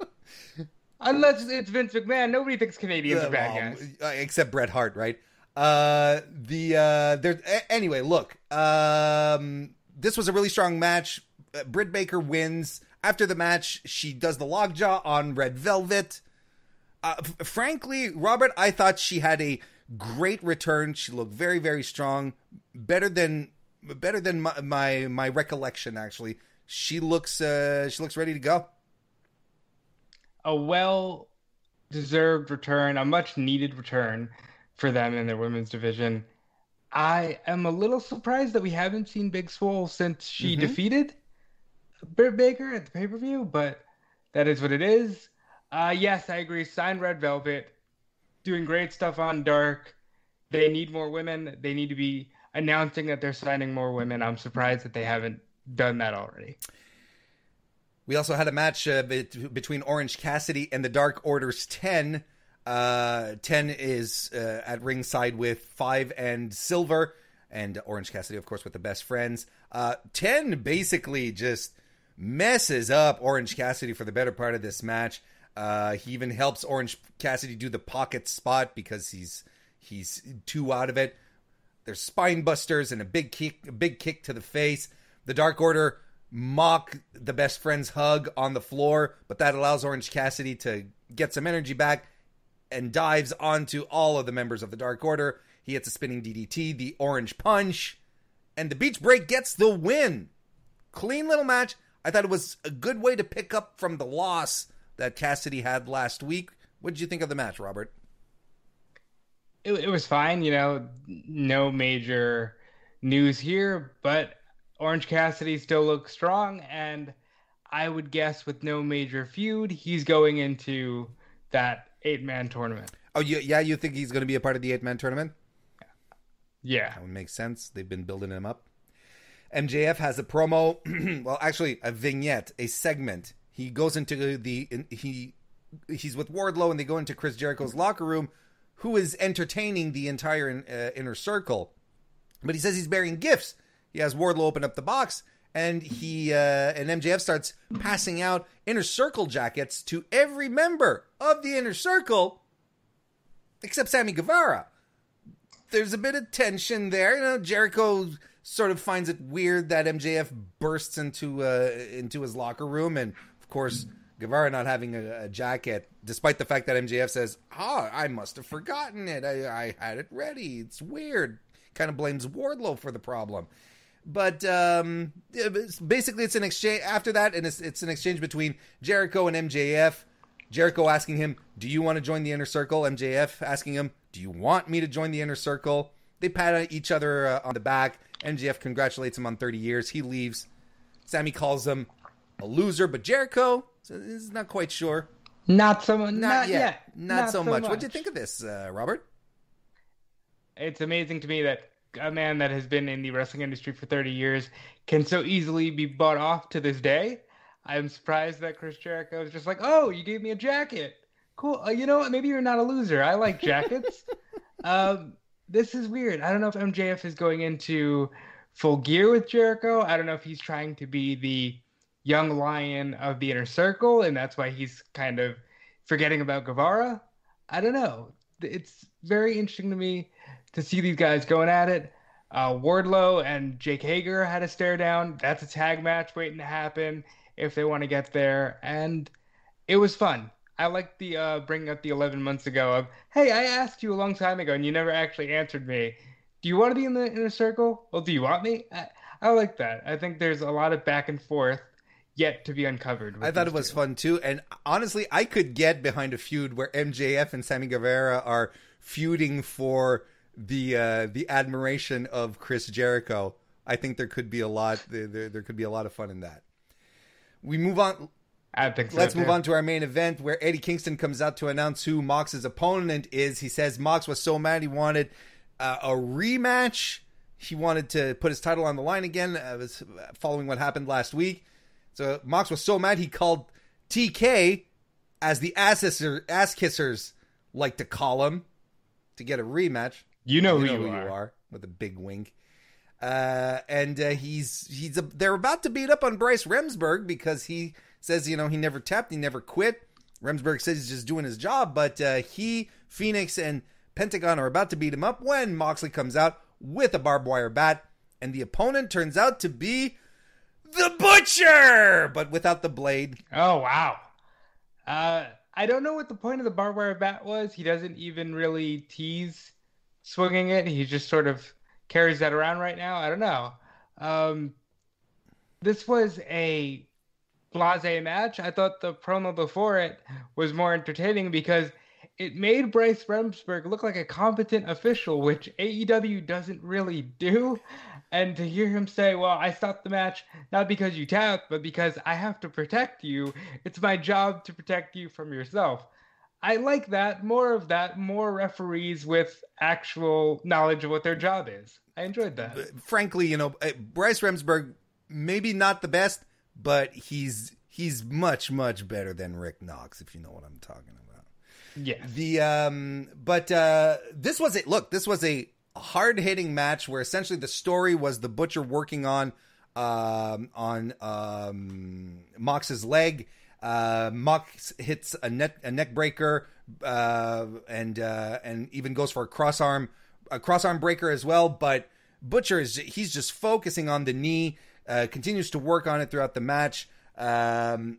S3: unless it's Vince McMahon, nobody thinks Canadians
S1: Uh,
S3: are bad
S1: well,
S3: guys.
S1: uh, except Bret Hart, right? Uh, the uh, there. Anyway, look. Um, this was a really strong match. Uh, Britt Baker wins. After the match, she does the lockjaw on Red Velvet. Uh, f- frankly, Robert, I thought she had a great return. She looked very, very strong. Better than better than my my, my recollection. Actually, she looks uh, she looks ready to go.
S3: A well deserved return, a much needed return for them in their women's division. I am a little surprised that we haven't seen Big Swole since she
S1: Mhm.
S3: defeated Britt Baker at the pay per view, but that is what it is. Uh, yes, I agree. Sign Red Velvet, doing great stuff on Dark. They need more women. They need to be announcing that they're signing more women. I'm surprised that they haven't done that already.
S1: We also had a match uh, between Orange Cassidy and the Dark Order's 10. Uh, 10 is uh, at ringside with 5 and Silver, and Orange Cassidy, of course, with the best friends. Uh, 10 basically just messes up Orange Cassidy for the better part of this match. Uh, he even helps Orange Cassidy do the pocket spot because he's he's too out of it. There's spine busters and a big kick, a big kick to the face. The Dark Order mock the best friend's hug on the floor, but that allows Orange Cassidy to get some energy back and dives onto all of the members of the Dark Order. He hits a spinning DDT, the Orange Punch, and the Beach Break gets the win. Clean little match. I thought it was a good way to pick up from the loss that Cassidy had last week. What did you think of the match, Robert?
S3: It, it was fine, you know, no major news here, but Orange Cassidy still looks strong, and I would guess with no major feud, he's going into that eight man tournament.
S1: Oh, you, yeah, you think he's going to be a part of the eight man tournament?
S3: Yeah.
S1: That would make sense. They've been building him up. MJF has a promo. well, actually, a vignette, a segment. He goes into the in, he he's with Wardlow, and they go into Chris Jericho's locker room, who is entertaining the entire uh, inner circle. But he says he's bearing gifts. He has Wardlow open up the box, and he uh, and MJF starts passing out inner circle jackets to every member of the inner circle, except Sammy Guevara there's a bit of tension there. You know, Jericho sort of finds it weird that MJF bursts into uh, into his locker room, and of course Guevara not having a, a jacket, despite the fact that MJF says, "Ah, I must have forgotten it. I, I had it ready. It's weird." Kind of blames Wardlow for the problem. But um, it's- basically, it's an exchange. After that, and it's, it's an exchange between Jericho and MJF. Jericho asking him, "Do you want to join the inner circle?" MJF asking him, "Do you want me to join the inner circle?" They pat each other uh, on the back. MJF congratulates him on 30 years. He leaves. Sammy calls him a loser, but Jericho is not quite sure.
S3: Not so much.
S1: Not,
S3: Not,
S1: yet.
S3: yet.
S1: Not, so, much. What do you think of this, uh, Robert?
S3: It's amazing to me that a man that has been in the wrestling industry for 30 years can so easily be bought off to this day. I'm surprised that Chris Jericho is just like, oh, you gave me a jacket. cool. Uh, you know what? Maybe you're not a loser. I like jackets. um, this is weird. I don't know if MJF is going into full gear with Jericho. I don't know if he's trying to be the young lion of the inner circle, and that's why he's kind of forgetting about Guevara. I don't know. It's very interesting to me to see these guys going at it. Uh, Wardlow and Jake Hager had a stare down. That's a tag match waiting to happen if they want to get there, and it was fun. I like the uh, bringing up the 11 months ago of, hey, I asked you a long time ago and you never actually answered me. Do you want to be in the inner circle? Well, do you want me? I, I like that. I think there's a lot of back and forth yet to be uncovered.
S1: I thought it was
S3: two.
S1: fun too, and honestly, I could get behind a feud where MJF and Sammy Guevara are feuding for the uh, the admiration of Chris Jericho. I think there could be a lot. There, there, there could be a lot of fun in that. We move on.
S3: I think so
S1: Let's
S3: too.
S1: move on to our main event where Eddie Kingston comes out to announce who Mox's opponent is. He says Mox was so mad he wanted uh, a rematch. He wanted to put his title on the line again, uh, was following what happened last week. So Mox was so mad he called TK, as the ass, ass kissers like to call him, to get a rematch.
S3: You know who
S1: you, know
S3: you,
S1: who
S3: are.
S1: you are with a big wink. Uh, and uh, he's he's a, they're about to beat up on Bryce Remsburg because he says you know he never tapped, he never quit. Remsburg says he's just doing his job, but uh, he, Fenix, and Pentagon are about to beat him up when Moxley comes out with a barbed wire bat, and the opponent turns out to be the Butcher, but without the blade.
S3: Oh wow. Uh, I don't know what the point of the barbed wire bat was. He doesn't even really tease swinging it. He just sort of carries that around right now. I don't know. Um, this was a blase match. I thought the promo before it was more entertaining because it made Bryce Remsburg look like a competent official, which AEW doesn't really do. And to hear him say, Well, I stopped the match not because you tapped, but because I have to protect you. It's my job to protect you from yourself. I like that. More of that. More referees with actual knowledge of what their job is. I enjoyed that.
S1: Frankly, you know, uh, Bryce Remsburg, maybe not the best, but he's he's much much better than Rick Knox, if you know what I'm talking about.
S3: Yeah.
S1: The um, but uh, this was it. Look, this was a hard hitting match where essentially the story was the butcher working on um on um Mox's leg. Uh, Mox hits a neck a neck breaker, uh, and uh, and even goes for a cross arm a cross arm breaker as well. But Butcher is he's just focusing on the knee. Uh, continues to work on it throughout the match. Um,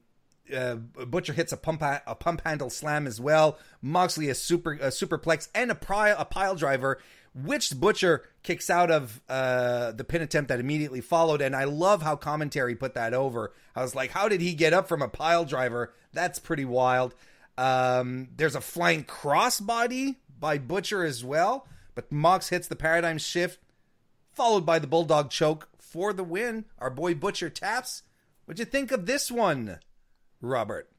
S1: uh, Butcher hits a pump a pump handle slam as well. Moxley a super a superplex and a pile a pile driver, which Butcher kicks out of uh, the pin attempt that immediately followed. And I love how commentary put that over. I was like, how did he get up from a pile driver? That's pretty wild. Um, there's a flying crossbody by Butcher as well, but Mox hits the paradigm shift, followed by the bulldog choke for the win. Our boy Butcher taps. What'd you think of this one? Robert.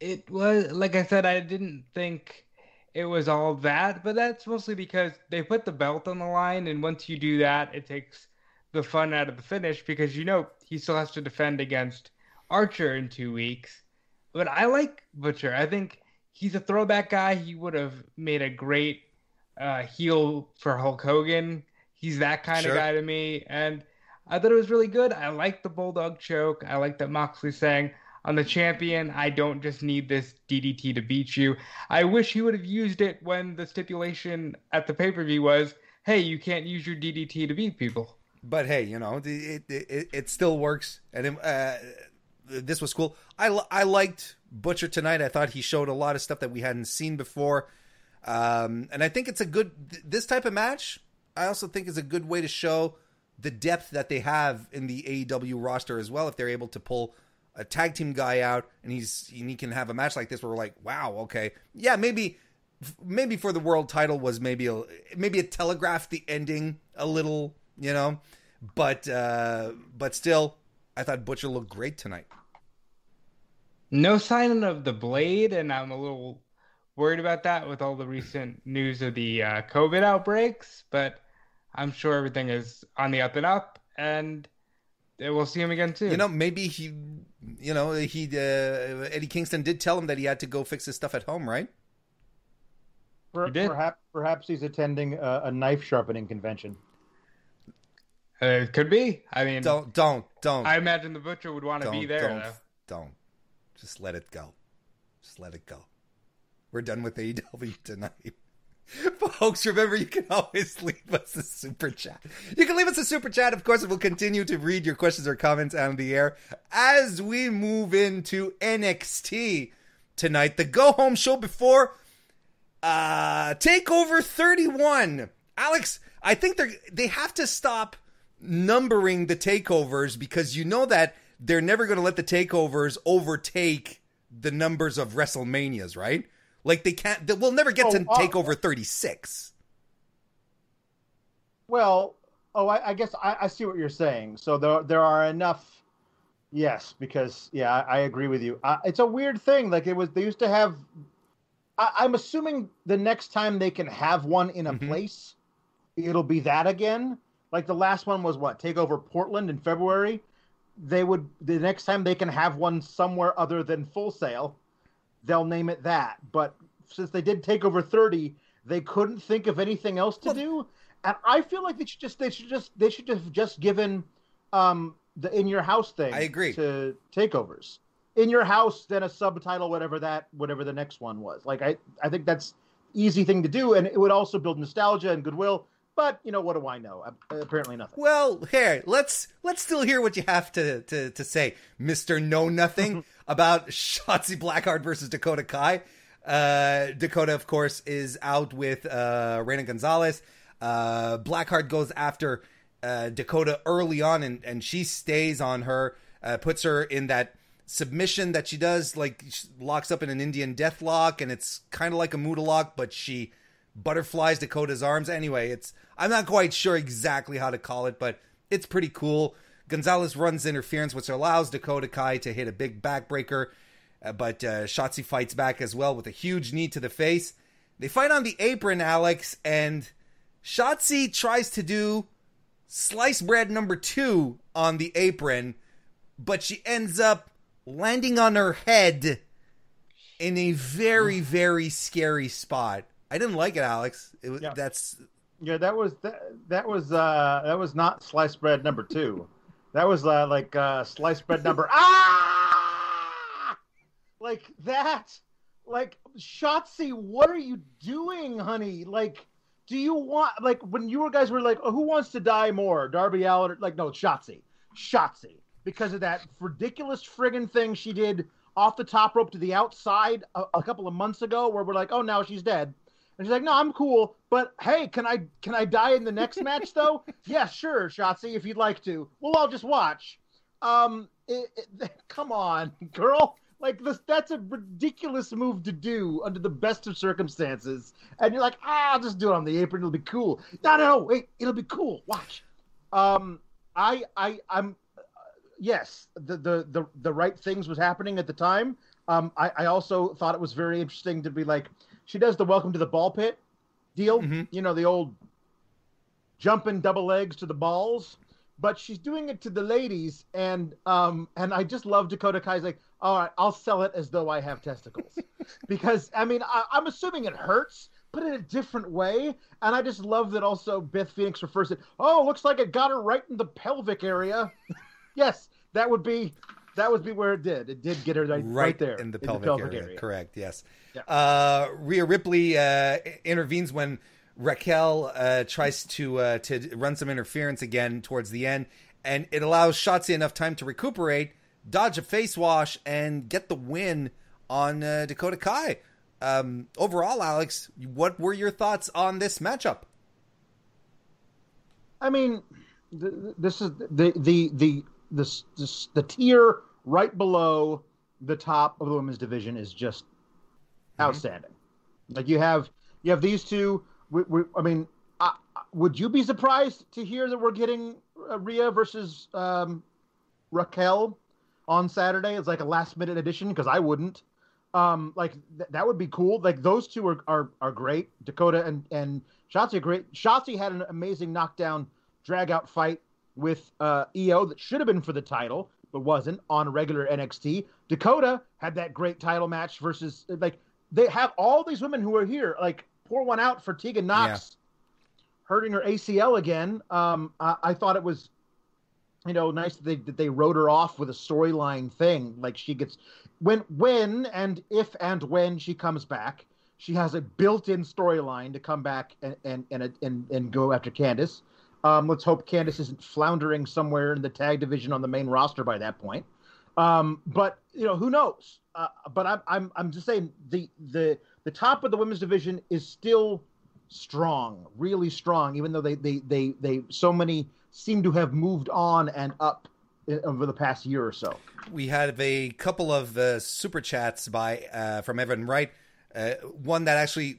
S3: It was like I said, I didn't think it was all that, but that's mostly because they put the belt on the line, and once you do that, it takes the fun out of the finish because you know he still has to defend against Archer in two weeks. But I like Butcher. I think he's a throwback guy. He would have made a great uh, heel for Hulk Hogan. He's that kind
S1: Sure.
S3: of guy to me, and I thought it was really good. I like the bulldog choke. I like that Moxley saying, "I'm the champion. I don't just need this DDT to beat you." I wish he would have used it when the stipulation at the pay per view was, "Hey, you can't use your DDT to beat people."
S1: But hey, you know, it it, it, still works, and uh, this was cool. I I liked Butcher tonight. I thought he showed a lot of stuff that we hadn't seen before, um, and I think it's a good th- this type of match. I also think is a good way to show the depth that they have in the AEW roster as well. If they're able to pull a tag team guy out and he's and he can have a match like this where we're like, wow, okay, yeah, maybe maybe for the world title was maybe a maybe it telegraphed the ending a little, you know, but uh but still, I thought Butcher looked great tonight.
S3: No sign of the blade, and I'm a little worried about that with all the recent news of the uh, COVID outbreaks. But I'm sure everything is on the up and up. And we'll see him again too.
S1: You know, maybe he, you know, he uh, Eddie Kingston did tell him that he had to go fix his stuff at home, right?
S2: Per-
S3: He did.
S2: Perhaps, perhaps he's attending a, a knife sharpening convention.
S3: Uh, it could be. I mean,
S1: Don't, don't, don't,
S3: I imagine the butcher would want to be there.
S1: don't,
S3: though.
S1: don't. Just let it go. Just let it go. We're done with AEW tonight. Folks, remember you can always leave us a super chat. You can leave us a super chat, of course, and we'll continue to read your questions or comments out on the air as we move into NXT tonight. The go home show before uh Takeover 31. Alex, I think they they have to stop numbering the takeovers because you know that they're never going to let the takeovers overtake the numbers of WrestleManias, right? Like they can't. They, we'll never get
S2: Oh,
S1: to
S2: uh,
S1: takeover thirty six.
S2: Well, oh, I, I guess I, I see what you're saying. So there, there are enough. Yes, because yeah, I, I agree with you. Uh, it's a weird thing. Like it was, they used to have. I, I'm assuming the next time they can have one in a
S1: Mhm.
S2: place, it'll be that again. Like the last one was what take over Portland in February. They would the next time they can have one somewhere other than Full Sail, they'll name it that. But since they did take over 30, they couldn't think of anything else to
S1: Well-
S2: do. And I feel like they should just they should just they should have just given um the in your house thing
S1: I agree.
S2: to takeovers. In your house, then a subtitle, whatever that whatever the next one was. Like I I think that's easy thing to do, and it would also build nostalgia and goodwill. But you know what do I know? Apparently nothing.
S1: Well, here let's let's still hear what you have to to, to say, Mister Know Nothing, about Shotzi Blackheart versus Dakota Kai. Uh, Dakota, of course, is out with uh, Reina Gonzalez. Uh, Blackheart goes after uh, Dakota early on, and, and she stays on her, uh, puts her in that submission that she does, like she locks up in an Indian death lock, and it's kind of like a Muta lock, but she butterflies Dakota's arms. Anyway, it's I'm not quite sure exactly how to call it, but it's pretty cool. Gonzalez runs interference, which allows Dakota Kai to hit a big backbreaker, uh, but uh, Shotzi fights back as well with a huge knee to the face. They fight on the apron, Alex, and Shotzi tries to do slice bread number two on the apron, but she ends up landing on her head in a very, very scary spot. I didn't like it, Alex. It was
S2: Yeah.
S1: that's
S2: Yeah, that was that, that was uh that was not sliced bread number two. That was uh, like uh sliced bread number ah like that. Like Shotzi, what are you doing, honey? Like, do you want like when you guys were like, oh, who wants to die more, Darby Allin? Like, no, Shotzi, Shotzi, because of that ridiculous friggin' thing she did off the top rope to the outside a, a couple of months ago, where we're like, oh, now she's dead. And she's like, "No, I'm cool, but hey, can I can I die in the next match though? yeah, sure, Shotzi, if you'd like to. Well, I'll just watch. Um, it, it, come on, girl. Like this, that's a ridiculous move to do under the best of circumstances. And you're like, ah, I'll just do it on the apron. It'll be cool. No, no, no, wait, it'll be cool. Watch. Um, I, I, I'm, uh, yes, the, the the the right things was happening at the time. Um, I, I also thought it was very interesting to be like, she does the welcome to the ball pit deal.
S1: Mhm.
S2: You know, the old jumping double legs to the balls. But she's doing it to the ladies, and um, and I just love Dakota Kai's like, all right, I'll sell it as though I have testicles, because I mean, I, I'm assuming it hurts, but in a different way. And I just love that also Beth Phoenix refers to it. Oh, looks like it got her right in the pelvic area. yes, that would be that would be where it did. It did get her right,
S1: right,
S2: right there
S1: in the pelvic, area. Correct. Yes.
S2: Yeah.
S1: Uh, Rhea Ripley uh, intervenes when Raquel uh, tries to uh, to run some interference again towards the end, and it allows Shotzi enough time to recuperate, dodge a face wash, and get the win on uh, Dakota Kai. Um, overall, Alex, what were your thoughts on this matchup?
S2: I mean, th- th- this is the the the the the, the tier right below the top of the women's division is just outstanding. Like you have you have these two. We, we, I mean, I, would you be surprised to hear that we're getting uh, Rhea versus um, Raquel on Saturday? It's like a last minute addition because I wouldn't. Um, like th- that would be cool. Like those two are are, are great. Dakota and and Shotzi are great. Shotzi had an amazing knockdown drag out fight with uh, Io that should have been for the title but wasn't on regular NXT. Dakota had that great title match versus like they have all these women who are here. Like pour one out for Tegan Knox yeah. hurting her ACL again. Um, I, I, thought it was, you know, nice that they that they wrote her off with a storyline thing. Like she gets when when and if and when she comes back, she has a built-in storyline to come back and and and and, and go after Candice. Um, let's hope Candice isn't floundering somewhere in the tag division on the main roster by that point. Um, but you know, who knows? Uh, but I'm I'm I'm just saying the the the top of the women's division is still strong, really strong, even though they they they they so many seem to have moved on and up over the past year or so.
S1: We had a couple of uh, super chats by uh, from Evan Wright. Uh, one that actually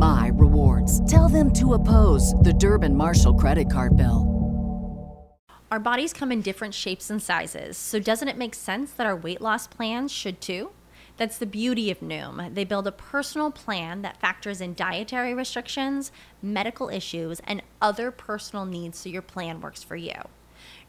S4: my rewards. Tell them to oppose the Durbin Marshall credit card bill.
S5: Our bodies come in different shapes and sizes, so doesn't it make sense that our weight loss plans should too? That's the beauty of Noom. They build a personal plan that factors in dietary restrictions, medical issues, and other personal needs so your plan works for you.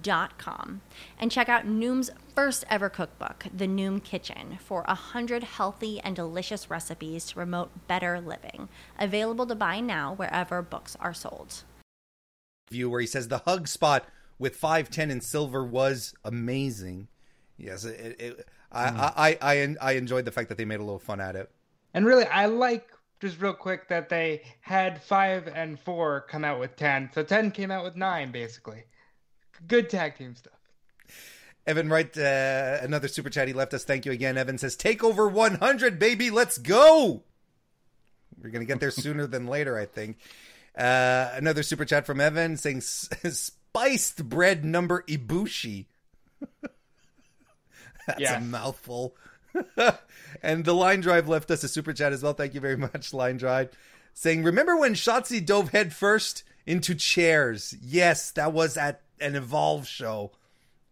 S5: Dot com and check out Noom's first ever cookbook, The Noom Kitchen, for a hundred healthy and delicious recipes to promote better living. Available to buy now wherever books are sold.
S1: View where he says the hug spot with 510 and silver was amazing. Yes, it, it, I, mm. I, I, I enjoyed the fact that they made a little fun at it.
S3: And really, I like just real quick that they had five and four come out with 10. So 10 came out with nine, basically. Good tag team stuff.
S1: Evan Wright, uh, another super chat he left us. Thank you again. Evan says, Take over 100, baby. Let's go. We're going to get there sooner than later, I think. Uh, another super chat from Evan saying, spiced bread number Ibushi. That's yeah. a mouthful. and the line drive left us a super chat as well. Thank you very much, line drive. Saying, remember when Shotzi dove head first into chairs? Yes, that was at an Evolve show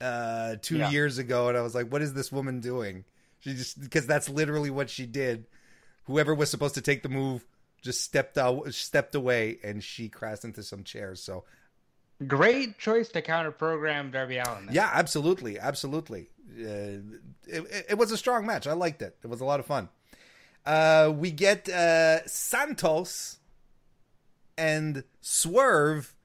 S1: uh, two yeah. years ago, and I was like, what is this woman doing? She just because that's literally what she did. Whoever was supposed to take the move just stepped out, stepped away, and she crashed into some chairs. So
S3: Great choice to counter program Darby Allin.
S1: Then. Yeah, absolutely, absolutely. Uh, it, it, was a strong match. I liked it. It was a lot of fun. Uh, we get uh, Santos and Swerve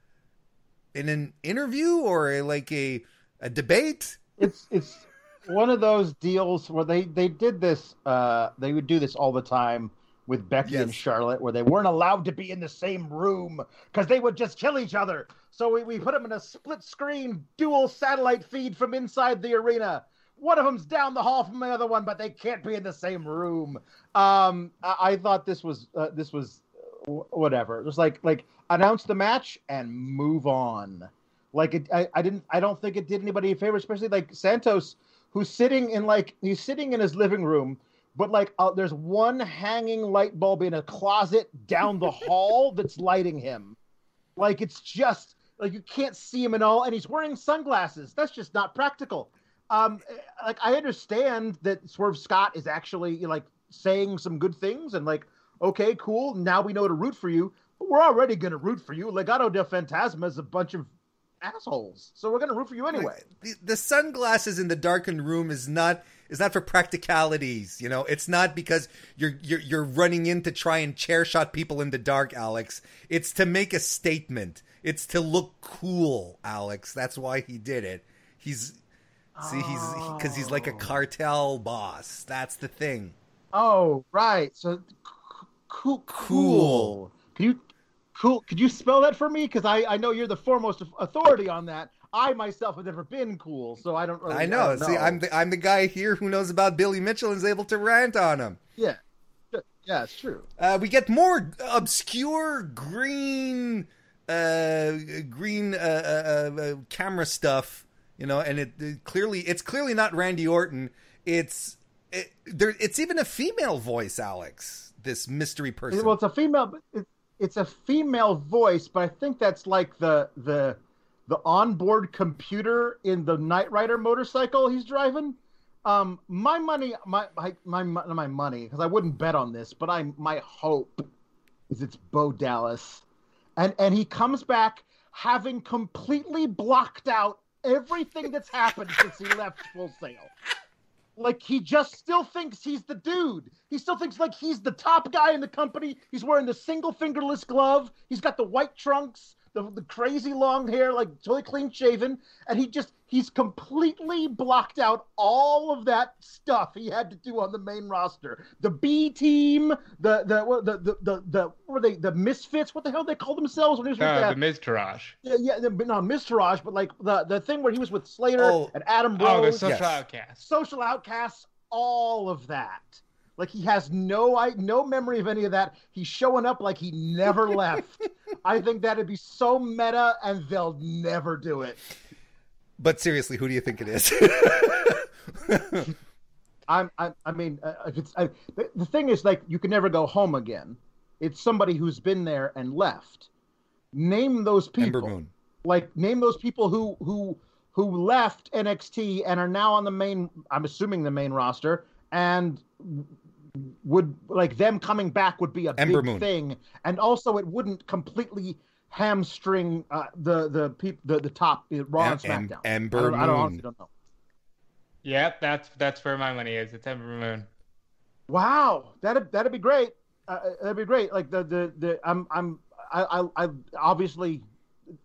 S1: in an interview or a, like a a debate.
S2: It's it's one of those deals where they they did this. Uh, they would do this all the time with Becky yes. and Charlotte, where they weren't allowed to be in the same room because they would just kill each other. So we, we put them in a split screen dual satellite feed from inside the arena. One of them's down the hall from the other one, but they can't be in the same room. Um, I, I thought this was uh, this was whatever. It was like like announce the match and move on. Like it, I, I didn't I don't think it did anybody a favor, especially like Santos, who's sitting in like he's sitting in his living room but like uh, there's one hanging light bulb in a closet down the hall that's lighting him like it's just like you can't see him at all, and he's wearing sunglasses. That's just not practical. Um, like I understand that Swerve Scott is actually like saying some good things, and like, okay, cool. Now we know to root for you. But we're already gonna root for you. Legado del Fantasma is a bunch of assholes, so we're gonna root for you anyway.
S1: The, the sunglasses in the darkened room is not is not for practicalities. You know, it's not because you're you're you're running in to try and chair shot people in the dark, Alex. It's to make a statement. It's to look cool, Alex. That's why he did it. He's see he's because he's like a oh. cartel boss. That's the thing.
S2: Oh, right. So cool, cool. Can you cool? Could you spell that for me? Because I I know you're the foremost authority on that. I myself have never been cool, so I don't. Really,
S1: I know.
S2: I don't
S1: See,
S2: know.
S1: I'm the I'm the guy here who knows about Billy Mitchell and is able to rant on him.
S2: yeah, yeah, it's true.
S1: Uh, we get more obscure green, uh, green uh, uh, uh, camera stuff, you know, and it, it clearly it's clearly not Randy Orton. It's it, there. It's even a female voice, Alex. This mystery person.
S2: Well, it's a female. It, it's a female voice, but I think that's like the the the onboard computer in the Knight Rider motorcycle he's driving. Um, my money, my my my, my money, because I wouldn't bet on this, but I my hope is it's Bo Dallas, and and he comes back having completely blocked out everything that's happened since he left Full Sail. Like he just still thinks he's the dude. He still thinks like he's the top guy in the company. He's wearing the single fingerless glove. He's got the white trunks, the, the crazy long hair, like totally clean shaven, and he just he's completely blocked out all of that stuff he had to do on the main roster. The B team, the the the the the, the what were they the misfits? What the hell they call themselves when he was with
S3: Uh,
S2: that?
S3: the Miz
S2: yeah, yeah, the- but not Miztourage, but like the the thing where he was with Slater
S1: Oh.
S2: and Adam
S3: Oh, the
S2: Rose
S3: social
S1: yes.
S3: outcast.
S2: social outcasts, all of that. Like he has no I no memory of any of that. He's showing up like he never left. I think that'd be so meta, and they'll never do it.
S1: but seriously, who do you think it is?
S2: I'm, I, I mean, uh, if it's I, the, the thing is like you can never go home again. It's somebody who's been there and left. Name those people.
S1: Ember Moon.
S2: like name those people who who who left NXT and are now on the main I'm assuming the main roster and would like them coming back would be a
S1: Ember
S2: big
S1: Moon.
S2: thing and also it wouldn't completely hamstring uh, the the peop, the the top uh, Raw and
S1: Em- Em-
S2: SmackDown.
S1: Ember
S2: I don't, I don't honestly don't know.
S3: Yep, that's that's where my money is. It's Ember Moon.
S2: Wow, that'd that'd be great. Uh, that'd be great. Like the the the I'm I'm I I, I obviously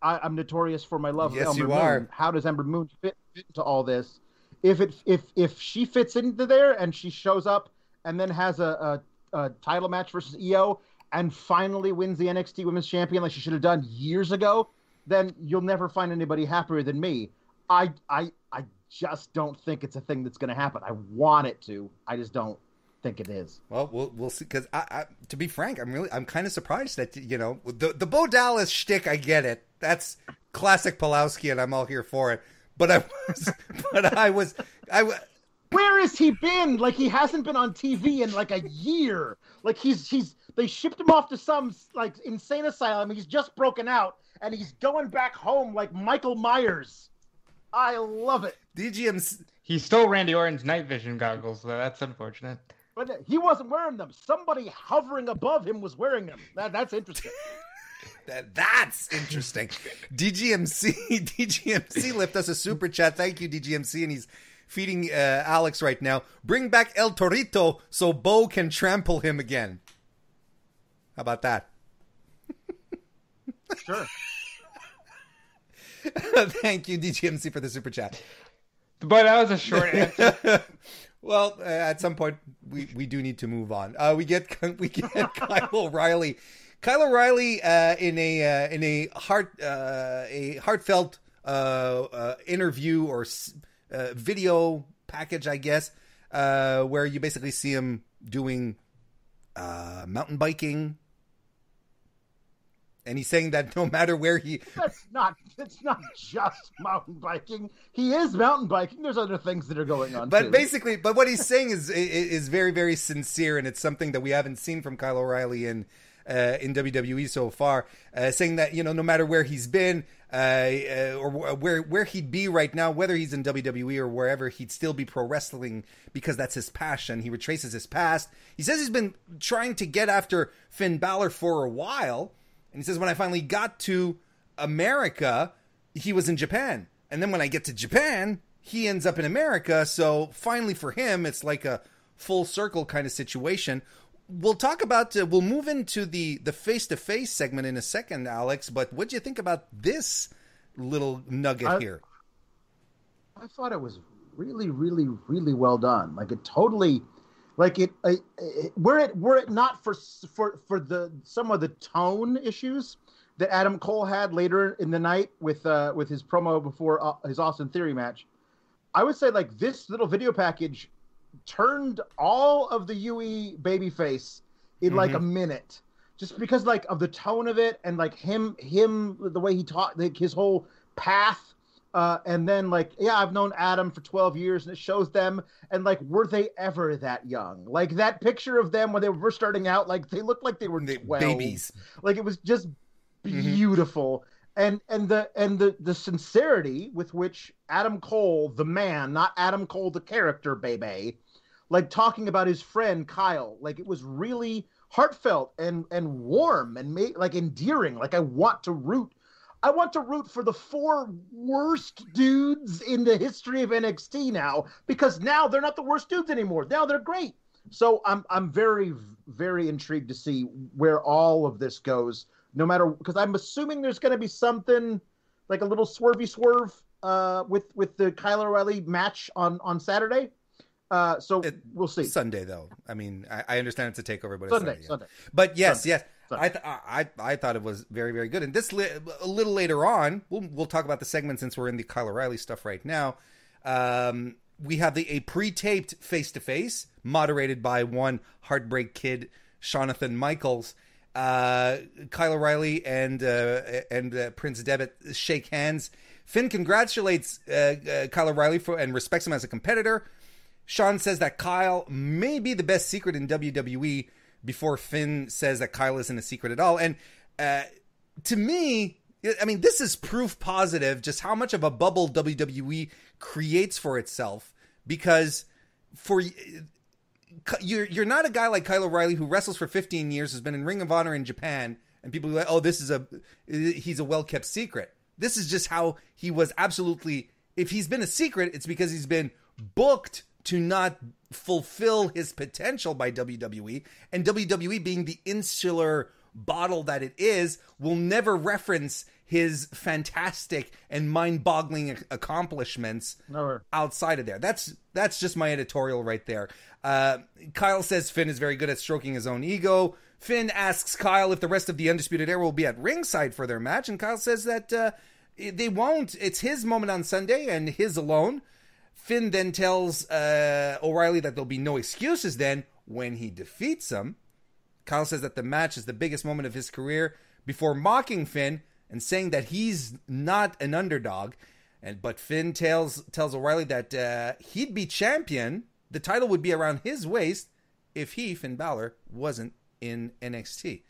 S2: I, I'm notorious for my love
S1: Yes,
S2: of Ember
S1: you
S2: Moon.
S1: are.
S2: How does Ember Moon fit, fit into all this? If it if if she fits into there and she shows up and then has a, a, a title match versus Io and finally wins the NXT Women's Champion like she should have done years ago, then you'll never find anybody happier than me. I I I just don't think it's a thing that's going to happen. I want it to. I just don't think it is.
S1: Well, we'll we'll see. Because I, I, to be frank, I'm really I'm kind of surprised that you know the the Bo Dallas shtick. I get it. That's classic Pawlowski, and I'm all here for it. But I was, but I was, I
S2: Where has he been? Like he hasn't been on TV in like a year. Like he's he's they shipped him off to some like insane asylum. He's just broken out and he's going back home like Michael Myers. I love it.
S1: DGM's.
S3: He stole Randy Orton's night vision goggles, so that's unfortunate.
S2: But he wasn't wearing them. Somebody hovering above him was wearing them. That, that's interesting.
S1: That, that's interesting. DGMC DGMC left us a super chat. Thank you, DGMC, and he's feeding uh, Alex right now. Bring back El Torito so Bo can trample him again. How about that?
S2: Sure.
S1: Thank you, DGMC, for the super chat.
S3: But that was a short answer.
S1: well, uh, at some point we, we do need to move on. Uh, we get we get Kyle O'Reilly, Kyle O'Reilly uh, in a uh, in a heart uh, a heartfelt uh, uh, interview or s- uh, video package, I guess, uh, where you basically see him doing uh, mountain biking. And he's saying that no matter where he
S2: That's not it's not just mountain biking. He is mountain biking. There's other things that are going on.
S1: But
S2: too.
S1: basically, but what he's saying is is very very sincere, and it's something that we haven't seen from Kyle O'Reilly in uh, in WWE so far. Uh, saying that you know no matter where he's been uh, or where where he'd be right now, whether he's in WWE or wherever, he'd still be pro wrestling because that's his passion. He retraces his past. He says he's been trying to get after Finn Balor for a while, and he says when I finally got to America, he was in Japan. And then when I get to Japan, he ends up in America. So finally for him, it's like a full circle kind of situation. We'll talk about, uh, we'll move into the the face to face segment in a second, Alex. But what do you think about this little nugget
S2: I-
S1: here?
S2: I thought it was really, really, really well done. Like it totally, like it, it, it were it were it not for for for the some of the tone issues that Adam Cole had later in the night with uh with his promo before uh, his Austin Theory match, I would say like this little video package turned all of the UE babyface in like a minute. Just because like of the tone of it and like him him the way he taught like his whole path uh and then like yeah i've known adam for 12 years and it shows them and like were they ever that young? Like that picture of them when they were starting out like they looked like they were 12
S1: babies.
S2: like it was just beautiful and and the and the the sincerity with which adam cole the man not adam cole the character baby like talking about his friend Kyle. Like it was really heartfelt and and warm and ma- like endearing. Like I want to root. I want to root for the four worst dudes in the history of NXT now because now they're not the worst dudes anymore. Now they're great. So I'm I'm very very intrigued to see where all of this goes. No matter because I'm assuming there's going to be something like a little swervy swerve uh, with with the Kyle O'Reilly match on on Saturday. Uh, so
S1: It-
S2: we'll see.
S1: Sunday though. I mean, I, I understand it's a takeover, but it's
S2: Sunday,
S1: Sunday. yeah.
S2: Sunday.
S1: But yes,
S2: Sunday.
S1: yes,
S2: Sunday.
S1: I, th- I I thought it was very very good. And this li- a little later on, we'll we'll talk about the segment since we're in the Kyle O'Reilly stuff right now. Um, we have the a pre-taped face to face moderated by one heartbreak kid, Jonathan Michaels. Uh, Kyle O'Reilly and uh, and uh, Prince Devitt shake hands. Finn congratulates uh, uh, Kyle O'Reilly for and respects him as a competitor. Shawn says that Kyle may be the best secret in WWE before Finn says that Kyle isn't a secret at all. And uh, to me, I mean, this is proof positive just how much of a bubble WWE creates for itself because for you're you're not a guy like Kyle O'Reilly who wrestles for 15 years, has been in Ring of Honor in Japan, and people are like, oh, this is a he's a well kept secret. This is just how he was absolutely. If he's been a secret, it's because he's been booked to not fulfill his potential by WWE, and WWE being the insular bottle that it is, will never reference his fantastic and mind-boggling accomplishments
S2: Never.
S1: outside of there. That's that's just my editorial right there. Uh, Kyle says Finn is very good at stroking his own ego. Finn asks Kyle if the rest of the Undisputed Era will be at ringside for their match, and Kyle says that uh, they won't. It's his moment on Sunday and his alone. Finn then tells uh, O'Reilly that there'll be no excuses then when he defeats him. Kyle says that the match is the biggest moment of his career before mocking Finn and saying that he's not an underdog. And but Finn tells tells O'Reilly that uh, he'd be champion. The title would be around his waist if he Finn Balor wasn't in NXT.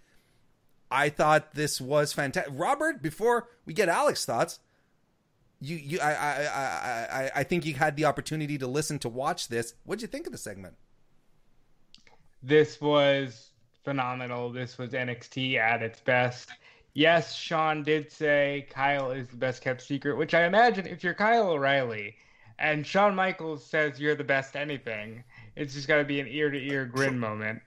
S1: I thought this was fantastic. Robert, before we get Alex thoughts, you you I I I I I think you had the opportunity to listen to watch this. What'd you think of the segment?
S3: This was phenomenal. This was NXT at its best. Yes, Shawn did say Kyle is the best kept secret, which I imagine if you're Kyle O'Reilly and Shawn Michaels says you're the best anything, it's just got to be an ear to ear grin moment.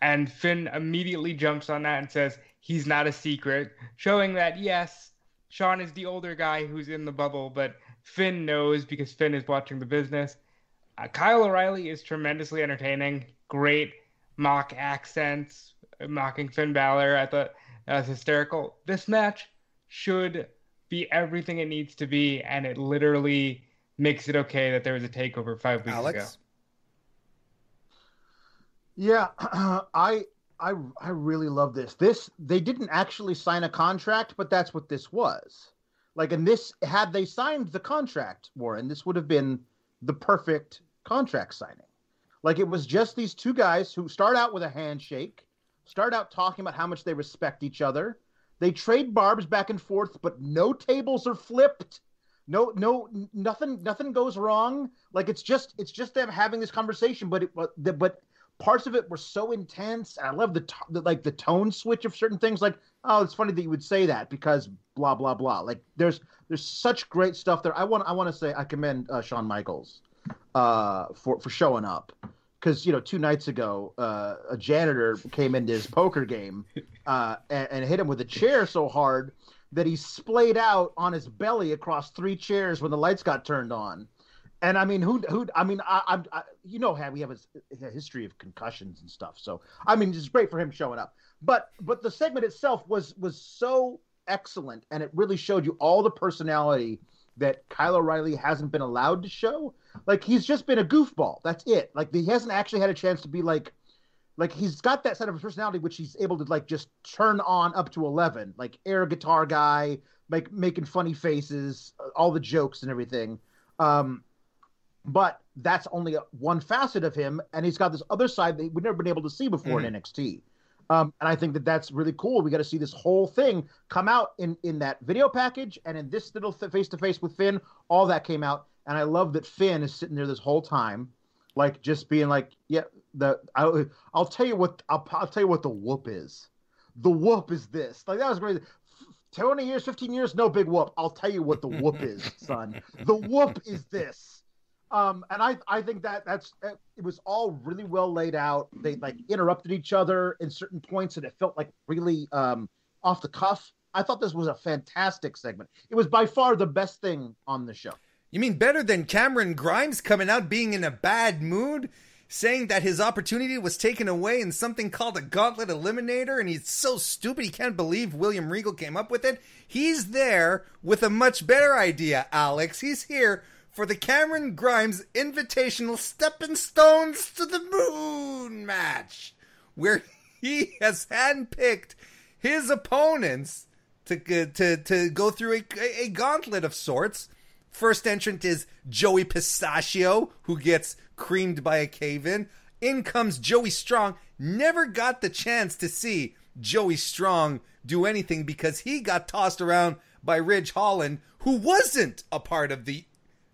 S3: And Finn immediately jumps on that and says he's not a secret, showing that yes, Shawn is the older guy who's in the bubble, but Finn knows because Finn is watching the business. Uh, Kyle O'Reilly is tremendously entertaining. Great mock accents, mocking Finn Balor. I thought that was hysterical. This match should be everything it needs to be, and it literally makes it okay that there was a takeover five weeks ago.
S1: Alex?
S2: Yeah, I I I really love this. This they didn't actually sign a contract, but that's what this was. Like, and this had they signed the contract, Warren, this would have been the perfect contract signing. Like, it was just these two guys who start out with a handshake, start out talking about how much they respect each other. They trade barbs back and forth, but no tables are flipped. No, no, nothing, nothing goes wrong. Like it's just, it's just them having this conversation. But it, but, but parts of it were so intense. And I love the, t- the like the tone switch of certain things. Like, oh, it's funny that you would say that because blah blah blah. Like there's there's such great stuff there. I want I want to say I commend uh, Shawn Michaels uh, for for showing up because you know two nights ago uh, a janitor came into his poker game uh, and, and hit him with a chair so hard that he splayed out on his belly across three chairs when the lights got turned on. And I mean, who who? I mean, I, I, you know we have a, a, history of concussions and stuff. So I mean, it's great for him showing up. But but the segment itself was was so excellent, and it really showed you all the personality that Kyle O'Reilly hasn't been allowed to show. Like he's just been a goofball. That's it. Like he hasn't actually had a chance to be like like he's got that side of personality which he's able to like just turn on up to 11 like air guitar guy like making funny faces all the jokes and everything um but that's only one facet of him and he's got this other side that we've never been able to see before mm. in nxt um, and I think that that's really cool. We got to see this whole thing come out in in that video package and in this little face to face with Finn. All that came out, and I love that Finn is sitting there this whole time, like just being like, "Yeah, the I, I'll tell you what I'll, I'll tell you what the whoop is. The whoop is this. Like that was great. 20 years, 15 years, no big whoop. I'll tell you what the whoop is, son. The whoop is this. Um, and I, I think that that's it was all really well laid out. They like interrupted each other in certain points, and it felt like really um, off the cuff. I thought this was a fantastic segment. It was by far the best thing on the show.
S1: You mean better than Cameron Grimes coming out being in a bad mood, saying that his opportunity was taken away in something called a gauntlet eliminator, and he's so stupid he can't believe William Regal came up with it? He's there with a much better idea, Alex. He's here for the Cameron Grimes Invitational Stepping Stones to the Moon match, where he has handpicked his opponents to to to go through a, a gauntlet of sorts. First entrant is Joey Pistachio, who gets creamed by a cave in. In comes Joey Strong. Never got the chance to see Joey Strong do anything because he got tossed around by Ridge Holland, who wasn't a part of the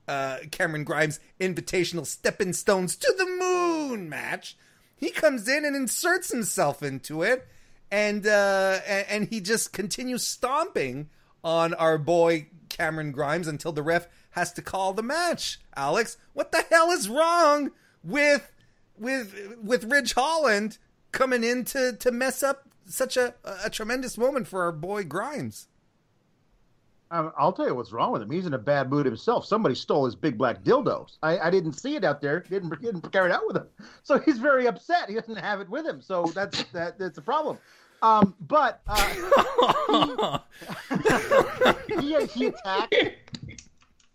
S1: uh, Cameron Grimes invitational stepping stones to the moon match. He comes in and inserts himself into it, and uh, and he just continues stomping on our boy Cameron Grimes until the ref has to call the match. Alex, what the hell is wrong with with with Ridge Holland coming in to to mess up such a a tremendous moment for our boy Grimes?
S2: I'll tell you what's wrong with him. He's in a bad mood himself. Somebody stole his big black dildos. I, I didn't see it out there. Didn't didn't carry it out with him. So he's very upset. He doesn't have it with him. So that's that that's a problem. Um, but uh, he, he, he attacked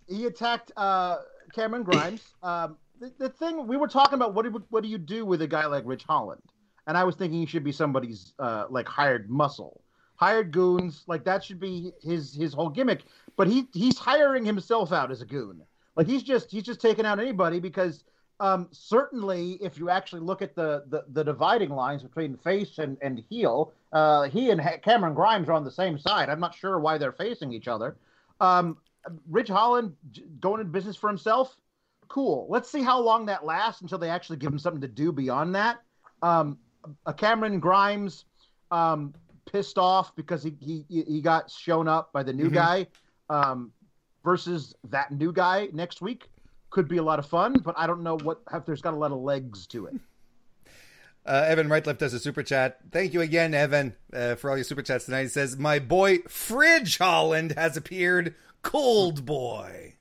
S2: he attacked uh, Cameron Grimes. Um, the, the, thing we were talking about what do, what do you do with a guy like Ridge Holland? And I was thinking he should be somebody's uh, like hired muscle hired goons. Like that should be his his whole gimmick. But he he's hiring himself out as a goon. Like he's just he's just taking out anybody because um, certainly if you actually look at the, the, the dividing lines between face and, and heel, uh, he and Cameron Grimes are on the same side. I'm not sure why they're facing each other. Um, Ridge Holland going into business for himself, cool. Let's see how long that lasts until they actually give him something to do beyond that. Um, a Cameron Grimes um, pissed off because he he he got shown up by the new mm-hmm. guy um, versus that new guy next week could be a lot of fun, but I don't know what if there's got a lot of legs to it.
S1: Uh, Evan Rightlift does a super chat. Thank you again, Evan, uh, for all your super chats tonight. He says, "My boy Fridge Holland has appeared. Cold boy."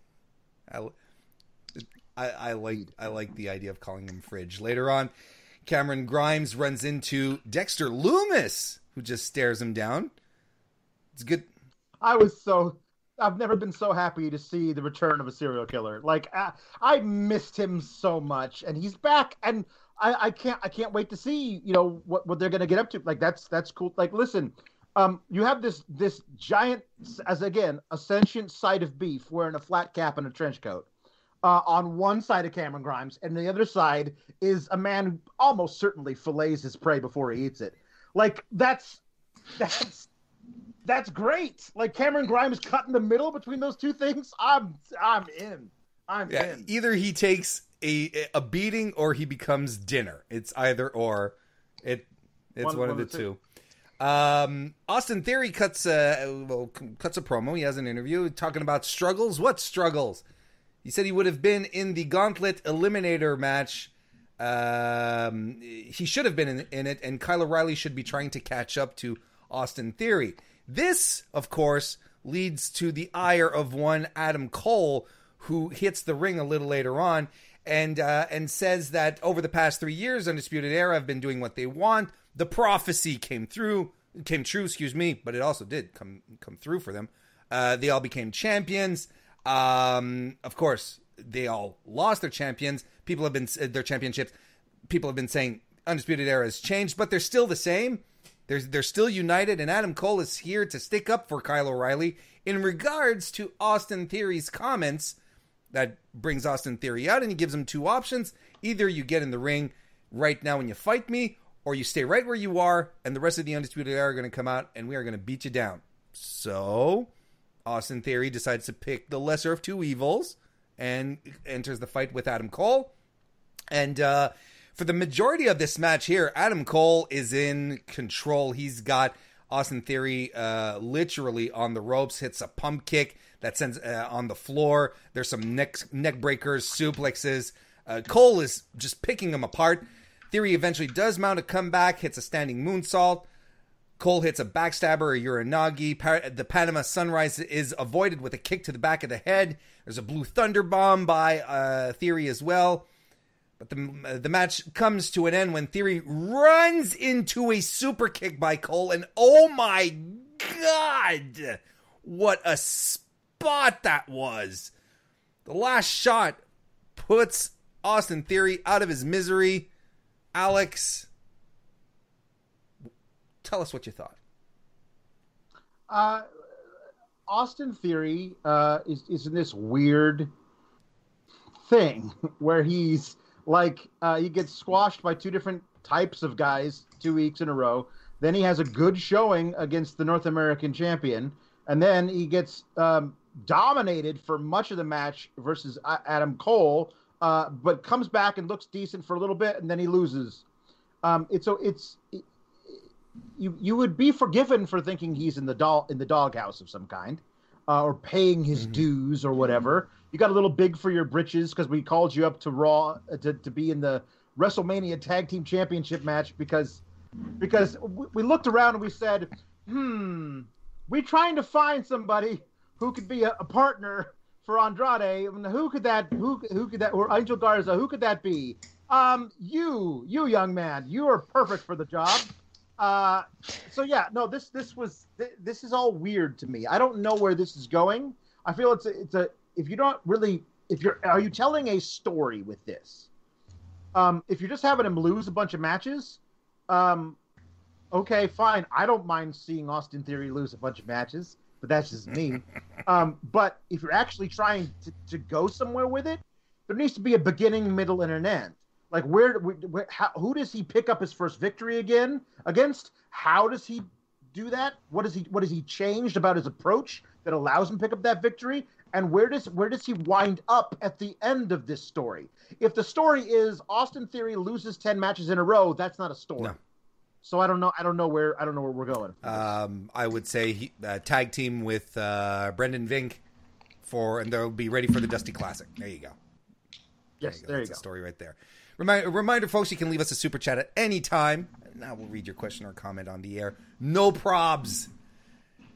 S1: I, I, I like I like the idea of calling him Fridge. Later on, Cameron Grimes runs into Dexter Lumis, who just stares him down. It's good.
S2: I was so. I've never been so happy to see the return of a serial killer. Like I, I missed him so much, and he's back, and I, I can't. I can't wait to see. You know what what they're gonna get up to. Like that's that's cool. Like listen, um, you have this this giant, as again, a sentient side of beef wearing a flat cap and a trench coat. Uh, on one side of Cameron Grimes, and the other side is a man who almost certainly fillets his prey before he eats it. Like that's that's that's great. Like Cameron Grimes cut in the middle between those two things. I'm I'm in. I'm yeah, in.
S1: Either he takes a a beating or he becomes dinner. It's either or. It it's one, one of the two. two. Um, Austin Theory cuts a well, cuts a promo. He has an interview talking about struggles. What struggles? He said he would have been in the Gauntlet Eliminator match um, he should have been in, in, it, and Kyle O'Reilly should be trying to catch up to Austin Theory. This, of course, leads to the ire of one Adam Cole, who hits the ring a little later on and uh, and says that over the past three years, Undisputed Era have been doing what they want. The prophecy came through, came true, excuse me, but it also did come come through for them. Uh, they all became champions. Um, of course, they all lost their champions. People have been their championships. People have been saying Undisputed Era has changed, but they're still the same. They're, they're still united, and Adam Cole is here to stick up for Kyle O'Reilly in regards to Austin Theory's comments that brings Austin Theory out, and he gives him two options. Either you get in the ring right now and you fight me, or you stay right where you are, and the rest of the Undisputed Era are going to come out, and we are going to beat you down. So, Austin Theory decides to pick the lesser of two evils and enters the fight with Adam Cole. And uh, for the majority of this match here, Adam Cole is in control. He's got Austin Theory uh, literally on the ropes, hits a pump kick that sends uh, on the floor. There's some neck neck breakers, suplexes. Uh, Cole is just picking him apart. Theory eventually does mount a comeback, hits a standing moonsault. Cole hits a backstabber, a Uranage. the Panama Sunrise is avoided with a kick to the back of the head. There's a Blue Thunder Bomb by uh, Theory as well. But the, uh, the match comes to an end when Theory runs into a super kick by Cole. And oh my God, what a spot that was. The last shot puts Austin Theory out of his misery. Alex, tell us what you thought.
S2: Uh, Austin Theory uh, is, is in this weird thing where he's like uh, he gets squashed by two different types of guys two weeks in a row. Then he has a good showing against the North American champion, and then he gets um, dominated for much of the match versus Adam Cole, uh, but comes back and looks decent for a little bit, and then he loses. Um, it's so it's it, you you would be forgiven for thinking he's in the doll in the doghouse of some kind, uh, or paying his mm-hmm. dues or whatever. You got a little big for your britches because we called you up to Raw uh, to, to be in the WrestleMania Tag Team Championship match because because we looked around and we said, hmm, we're trying to find somebody who could be a, a partner for Andrade. Who could that? Who who could that? Or Angel Garza? Who could that be? Um, you, you young man, you are perfect for the job. Uh, so yeah, no, this this was this is all weird to me. I don't know where this is going. I feel it's a, it's a if you don't really if you're are you telling a story with this? Um, if you're just having him lose a bunch of matches, um, okay, fine. I don't mind seeing Austin Theory lose a bunch of matches but that's just me. um, but if you're actually trying to, to go somewhere with it, there needs to be a beginning, middle, and an end. Like where, where how, who does he pick up his first victory again against? How does he do that? What does he what has he changed about his approach that allows him to pick up that victory? And where does where does he wind up at the end of this story? If the story is Austin Theory loses ten matches in a row, that's not a story. No. So I don't know. I don't know where. I don't know where we're going.
S1: Um, I would say he, uh, tag team with uh, Brendan Vink for, and they'll be ready for the Dusty Classic. There you go.
S2: Yes, there you go.
S1: There you go. story right there. Reminder, reminder, folks, you can leave us a super chat at any time. Now we'll read your question or comment on the air. No probs.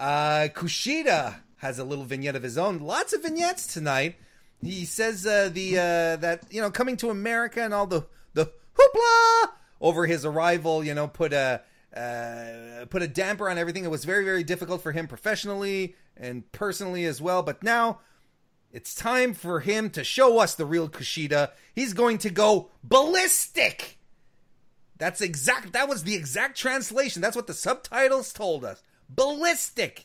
S1: Uh, Kushida has a little vignette of his own. Lots of vignettes tonight. He says uh, the uh, that you know coming to America and all the the hoopla over his arrival, you know, put a uh, put a damper on everything. It was very, very difficult for him professionally and personally as well. But now it's time for him to show us the real Kushida. He's going to go ballistic. That's exact. That was the exact translation. That's what the subtitles told us. Ballistic.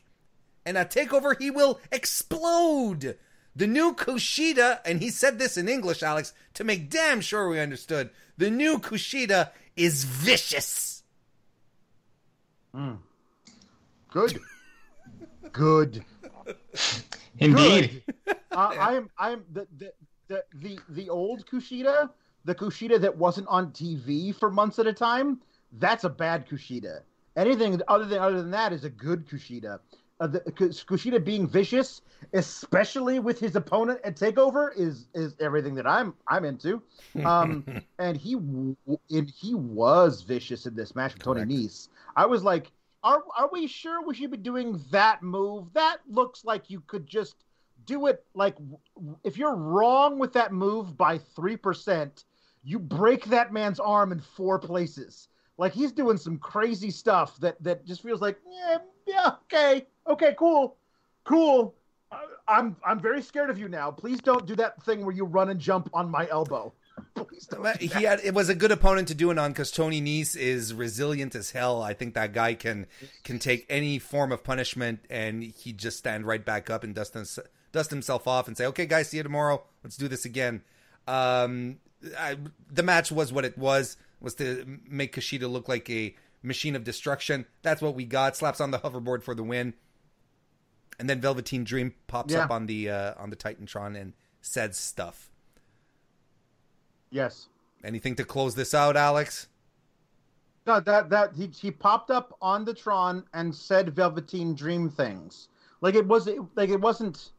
S1: And a takeover, he will explode. The new Kushida, and he said this in English, Alex, to make damn sure we understood. The new Kushida is vicious.
S2: Mm. Good. Good.
S3: Indeed.
S2: Uh, I am. I am the, the the the the old Kushida, the Kushida that wasn't on TV for months at a time. That's a bad Kushida. Anything other than other than that is a good Kushida uh, the, Kushida being vicious, especially with his opponent at Takeover, is is everything that I'm I'm into. Um, and he and he was vicious in this match with Tony Nese. I was like, are are we sure we should be doing that move? That looks like you could just do it like if you're wrong with that move by three percent, you break that man's arm in four places. Like he's doing some crazy stuff that that just feels like yeah yeah okay okay cool cool. I'm I'm very scared of you now. Please don't do that thing where you run and jump on my elbow. Please don't.
S1: Do he had it was a good opponent to do it on because Tony Nese is resilient as hell. I think that guy can can take any form of punishment and he just stand right back up and dust dust himself off and say, "Okay, guys, see you tomorrow. Let's do this again." Um, I, the match was what it was was to make Kushida look like a machine of destruction. That's what we got. Slaps on the hoverboard for the win and then Velveteen Dream pops yeah. up on the uh, on the Titantron and says stuff.
S2: Yes.
S1: Anything to close this out, Alex?
S2: No, that that he he popped up on the Tron and said Velveteen Dream things. Like it was like it wasn't.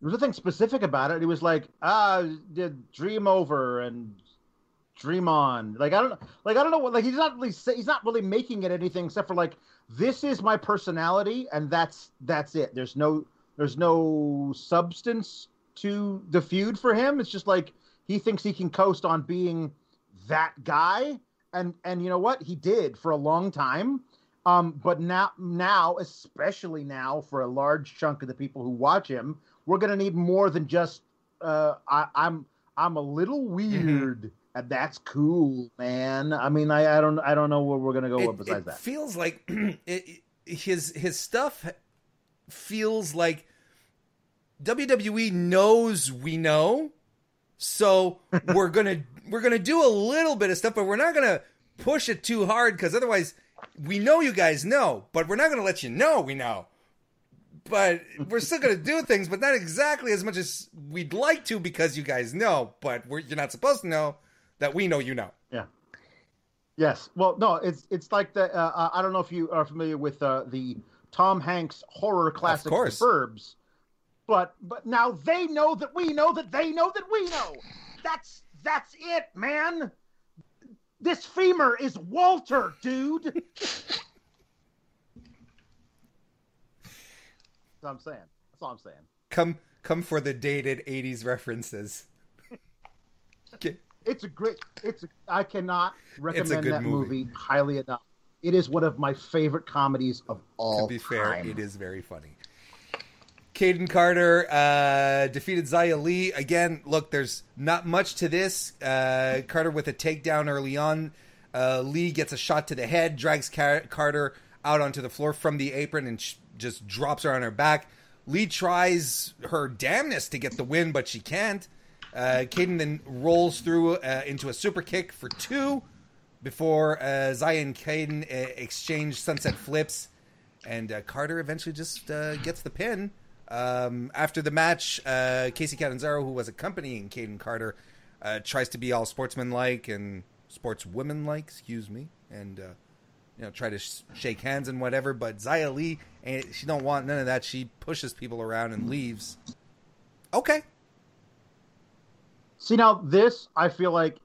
S2: There was nothing specific about it. It was like ah, did dream over and dream on. Like I don't like I don't know what like he's not really he's not really making it anything except for like this is my personality and that's that's it there's no there's no substance to the feud for him it's just like he thinks he can coast on being that guy. And and you know what? He did for a long time. Um but now now especially now for a large chunk of the people who watch him we're going to need more than just uh I, i'm i'm a little weird. Mm-hmm. And that's cool, man. I mean, I, I don't I don't know where we're gonna go it, besides
S1: it
S2: that.
S1: Feels like it, his his stuff feels like WWE knows we know, so we're gonna we're gonna do a little bit of stuff, but we're not gonna push it too hard because otherwise we know you guys know, but we're not gonna let you know we know. But we're still gonna do things, but not exactly as much as we'd like to because you guys know, but you're not supposed to know that we know you know.
S2: Yeah. Yes. Well, no, it's it's like the uh, uh, I don't know if you are familiar with uh, the Tom Hanks horror classic The Burbs, but but now they know that we know that they know that we know. That's that's it, man. This femur is Walter, dude. that's what I'm saying. That's all I'm saying.
S1: Come come for the dated '80s references.
S2: Okay. It's a great. It's. A, I cannot recommend that movie. movie. highly enough. It is one of my favorite comedies of all.
S1: To be fair, it is very funny. Kayden Carter uh, defeated Xia Li. again. Look, there's not much to this. Uh, Carter with a takedown early on. Uh, Li gets a shot to the head, drags Car- Carter out onto the floor from the apron, and sh- just drops her on her back. Li tries her damnness to get the win, but she can't. Uh, Kayden then rolls through uh, into a super kick for two before uh, Zion Kayden uh, exchange sunset flips, and uh, Carter eventually just gets the pin. Um, after the match, uh, Kacy Catanzaro, who was accompanying Kayden Carter, uh, tries to be all sportsmanlike and sportswomanlike, excuse me, and you know try to sh- shake hands and whatever. But Xia Li, she don't want none of that. She pushes people around and leaves. Okay,
S2: See now, this I feel like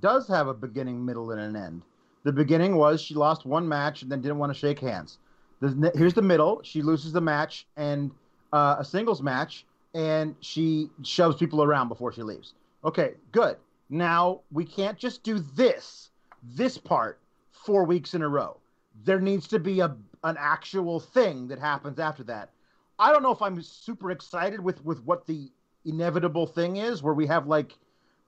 S2: does have a beginning, middle, and an end. The beginning was she lost one match and then didn't want to shake hands. The, here's the middle: she loses the match and uh, a singles match, and she shoves people around before she leaves. Okay, good. Now we can't just do this, this part, four weeks in a row. There needs to be a an actual thing that happens after that. I don't know if I'm super excited with with what the inevitable thing is where we have like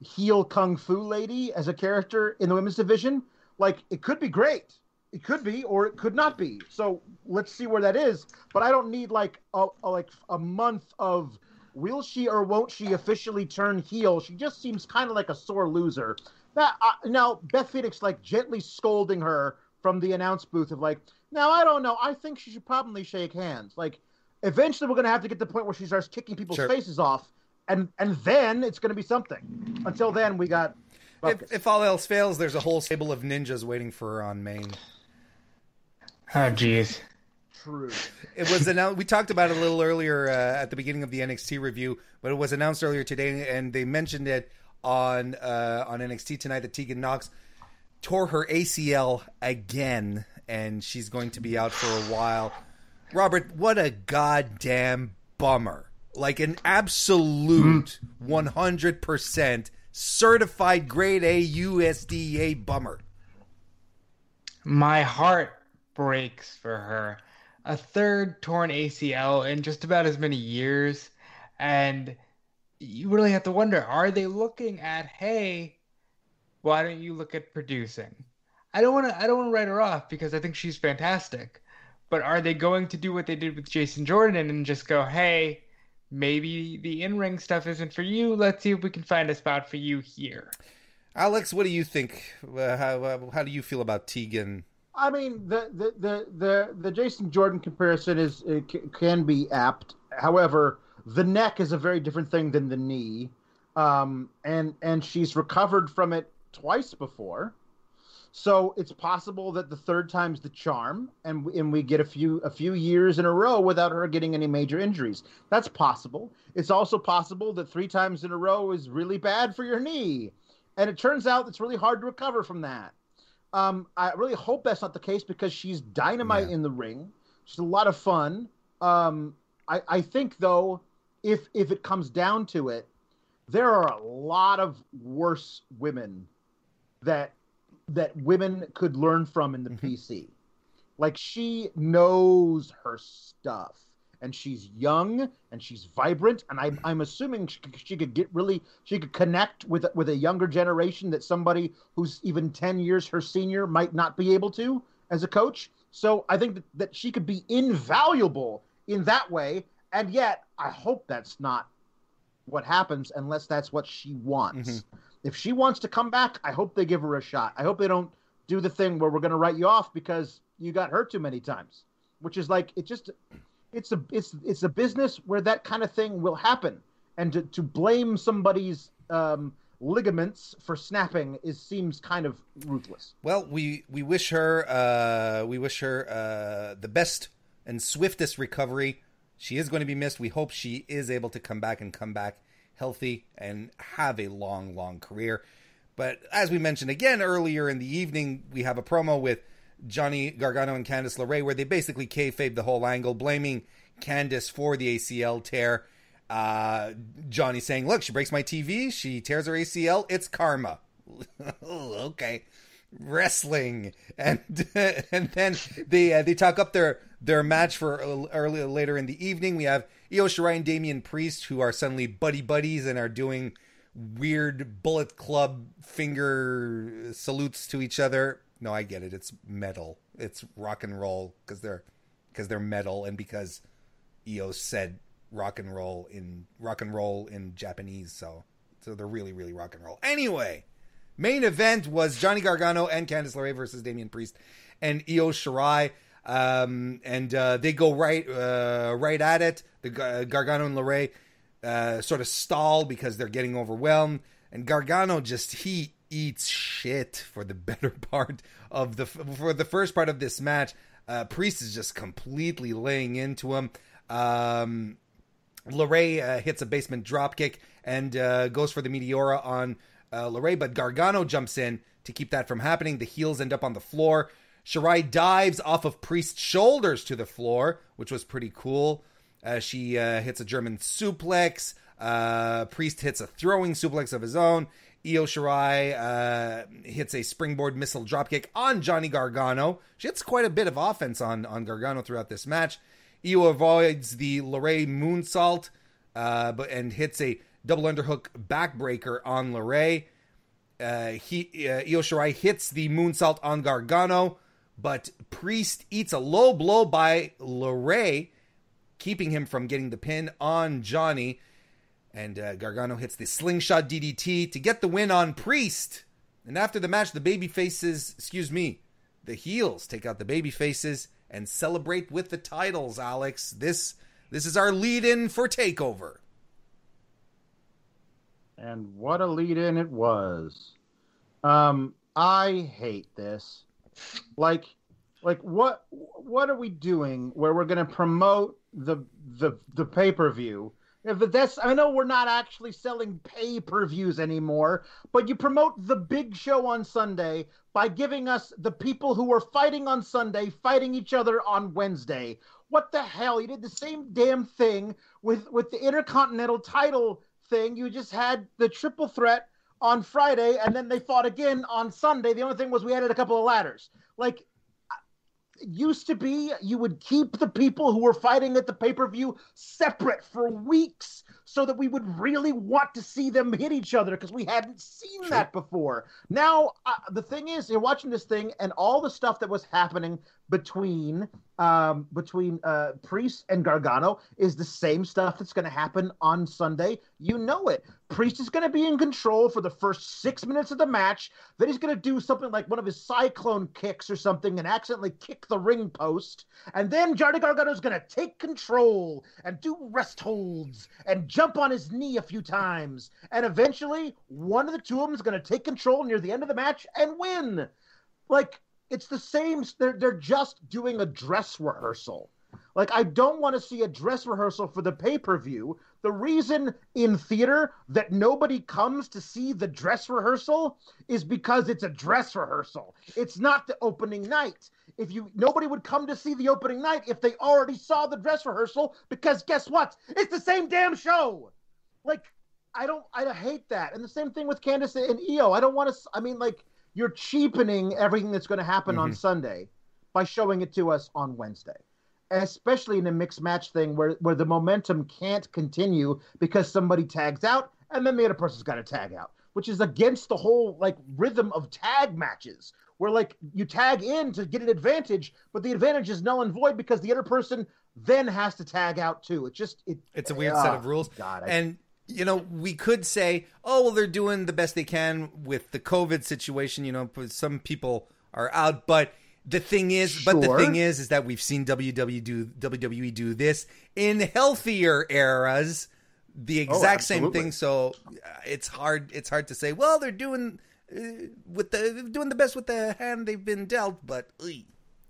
S2: heel kung fu lady as a character in the women's division like it could be great it could be or it could not be so let's see where that is but i don't need like a, a like a month of will she or won't she officially turn heel she just seems kind of like a sore loser that uh, now beth phoenix like gently scolding her from the announce booth of like now i don't know i think she should probably shake hands like eventually we're going to have to get to the point where she starts kicking people's sure. faces off and and then it's going to be something. Until then, we got.
S1: If, if, all else fails, there's a whole stable of ninjas waiting for her on main.
S3: Oh, jeez.
S2: True.
S1: It was announced. We talked about it a little earlier uh, at the beginning of the NXT review, but it was announced earlier today, and they mentioned it on uh, on NXT tonight that Tegan Nox tore her ACL again, and she's going to be out for a while. Robert, what a goddamn bummer! like an absolute 100% certified grade A USDA bummer.
S3: My heart breaks for her. A third torn ACL in just about as many years. And you really have to wonder are they looking at, hey, why don't you look at producing? I don't want to. I don't want to write her off because I think she's fantastic. But are they going to do what they did with Jason Jordan and just go, hey, maybe the in-ring stuff isn't for you. Let's see if we can find a spot for you here.
S1: Alex, what do you think? Uh, how uh, how do you feel about Tegan?
S2: I mean, the the the the, the Jason Jordan comparison is can be apt. However, the neck is a very different thing than the knee, um, and and she's recovered from it twice before. So it's possible that the third time's the charm, and and we get a few a few years in a row without her getting any major injuries. That's possible. It's also possible that three times in a row is really bad for your knee, and it turns out it's really hard to recover from that. Um, I really hope that's not the case because she's dynamite yeah. in the ring. She's a lot of fun. Um, I, I think though, if if it comes down to it, there are a lot of worse women that that women could learn from in the mm-hmm. PC. Like she knows her stuff and she's young and she's vibrant and I'm, I'm assuming she, she could get really she could connect with with a younger generation that somebody who's even 10 years her senior might not be able to as a coach. So i think that, that she could be invaluable in that way. And yet i hope that's not what happens unless that's what she wants. Mm-hmm. If she wants to come back, I hope they give her a shot. I hope they don't do the thing where we're going to write you off because you got hurt too many times, which is like it just it's a it's it's a business where that kind of thing will happen, and to to blame somebody's um, ligaments for snapping is seems kind of ruthless.
S1: Well, we we wish her uh, we wish her uh, the best and swiftest recovery. She is going to be missed. We hope she is able to come back and come back healthy, and have a long, long career. But as we mentioned again earlier in the evening, we have a promo with Johnny Gargano and Candice LeRae where they basically kayfabe the whole angle, blaming Candice for the ACL tear. Uh, Johnny saying, "Look, she breaks my TV, she tears her ACL. It's karma." okay, wrestling, and and then they uh, they talk up their their match for early later in the evening. We have Io Shirai and Damian Priest, who are suddenly buddy buddies and are doing weird Bullet Club finger salutes to each other. No, I get it. It's metal. It's rock and roll because they're because they're metal and because Io said rock and roll in rock and roll in Japanese. So so they're really really rock and roll. Anyway, main event was Johnny Gargano and Candice LeRae versus Damian Priest and Io Shirai. Um, and uh, they go right uh, right at it. The uh, Gargano and LeRae uh, sort of stall because they're getting overwhelmed, and Gargano just he eats shit for the better part of the for the first part of this match. Uh, Priest is just completely laying into him. Um, uh, hits a basement dropkick and uh, goes for the Meteora on uh, but Gargano jumps in to keep that from happening. The heels end up on the floor. Shirai dives off of Priest's shoulders to the floor, which was pretty cool. Uh, she uh, hits a German suplex. Uh, Priest hits a throwing suplex of his own. Io Shirai uh, hits a springboard missile dropkick on Johnny Gargano. She hits quite a bit of offense on, on Gargano throughout this match. Io avoids the LeRae moonsault uh, but, and hits a double underhook backbreaker on LeRae. Uh, he, uh, Io Shirai hits the moonsault on Gargano but Priest eats a low blow by LeRae, keeping him from getting the pin on Johnny. And uh, Gargano hits the slingshot DDT to get the win on Priest. And after the match, the baby faces, excuse me, the heels take out the baby faces and celebrate with the titles, Alex. This this is our lead in for takeover.
S2: And what a lead in it was. Um, I hate this. Like, like what what are we doing where we're going to promote the the the pay per view? If that's I know we're not actually selling pay per views anymore, but you promote the big show on Sunday by giving us the people who were fighting on Sunday fighting each other on Wednesday. what the hell? You did the same damn thing with with the Intercontinental title thing. You just had the triple threat on Friday, and then they fought again on Sunday. The only thing was we added a couple of ladders. Like used to be, you would keep the people who were fighting at the pay per view separate for weeks so that we would really want to see them hit each other because we hadn't seen True. that before. Now, uh, the thing is, you're watching this thing, and all the stuff that was happening between um, between uh, Priest and Gargano is the same stuff that's going to happen on Sunday. You know it. Priest is going to be in control for the first six minutes of the match. Then he's going to do something like one of his cyclone kicks or something and accidentally kick the ring post. And then Johnny Gargano is going to take control and do rest holds and jump on his knee a few times. And eventually, one of the two of them is going to take control near the end of the match and win. Like, it's the same. They're they're just doing a dress rehearsal. Like I don't want to see a dress rehearsal for the pay per view. The reason in theater that nobody comes to see the dress rehearsal is because it's a dress rehearsal. It's not the opening night. If you nobody would come to see the opening night if they already saw the dress rehearsal because guess what? It's the same damn show. Like I don't I hate that. And the same thing with Candice and Io. I don't want to I mean like you're cheapening everything that's going to happen mm-hmm. on Sunday by showing it to us on Wednesday. Especially in a mixed match thing where, where the momentum can't continue because somebody tags out and then the other person's got to tag out, which is against the whole like rhythm of tag matches where like you tag in to get an advantage, but the advantage is null and void because the other person then has to tag out too. It's just it,
S1: it's a weird uh, set of rules. God, I, and you know, we could say, oh, well, they're doing the best they can with the COVID situation. You know, some people are out, but the thing is, sure. but the thing is, is that we've seen WWE do WWE do this in healthier eras, the oh, exact oh, same thing. So uh, it's hard. It's hard to say. Well, they're doing uh, with the doing the best with the hand they've been dealt, but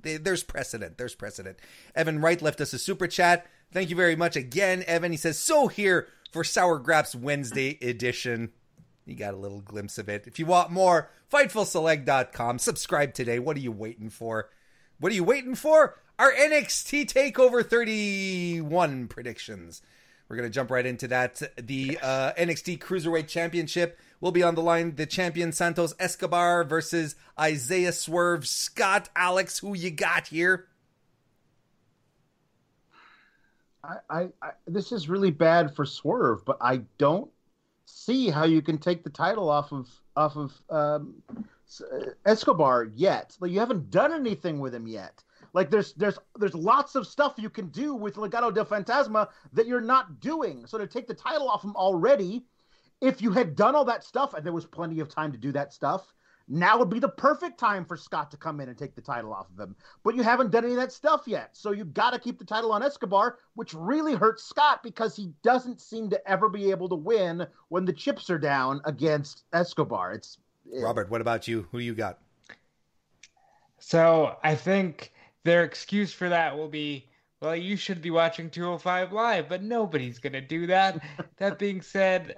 S1: they, there's precedent. There's precedent. Evan Wright left us a super chat. Thank you very much again, Evan. He says, "So here for Sour Graps Wednesday edition. You got a little glimpse of it. If you want more, FightfulSelect.com. Subscribe today. What are you waiting for? What are you waiting for? Our NXT TakeOver 31 predictions. We're going to jump right into that. The uh, NXT Cruiserweight Championship will be on the line. The champion Santos Escobar versus Isaiah Swerve Scott. Alex, who you got here?
S2: I, I, this is really bad for Swerve, but I don't see how you can take the title off of off of um, Escobar yet. Like you haven't done anything with him yet. Like there's there's there's lots of stuff you can do with Legado del Fantasma that you're not doing. So to take the title off him already, if you had done all that stuff and there was plenty of time to do that stuff, now would be the perfect time for Scott to come in and take the title off of him. But you haven't done any of that stuff yet. So you've got to keep the title on Escobar, which really hurts Scott because he doesn't seem to ever be able to win when the chips are down against Escobar. It's
S1: it, Robert, what about you? Who do you got?
S3: So I think their excuse for that will be, well, you should be watching 205 Live, but nobody's going to do that. that being said,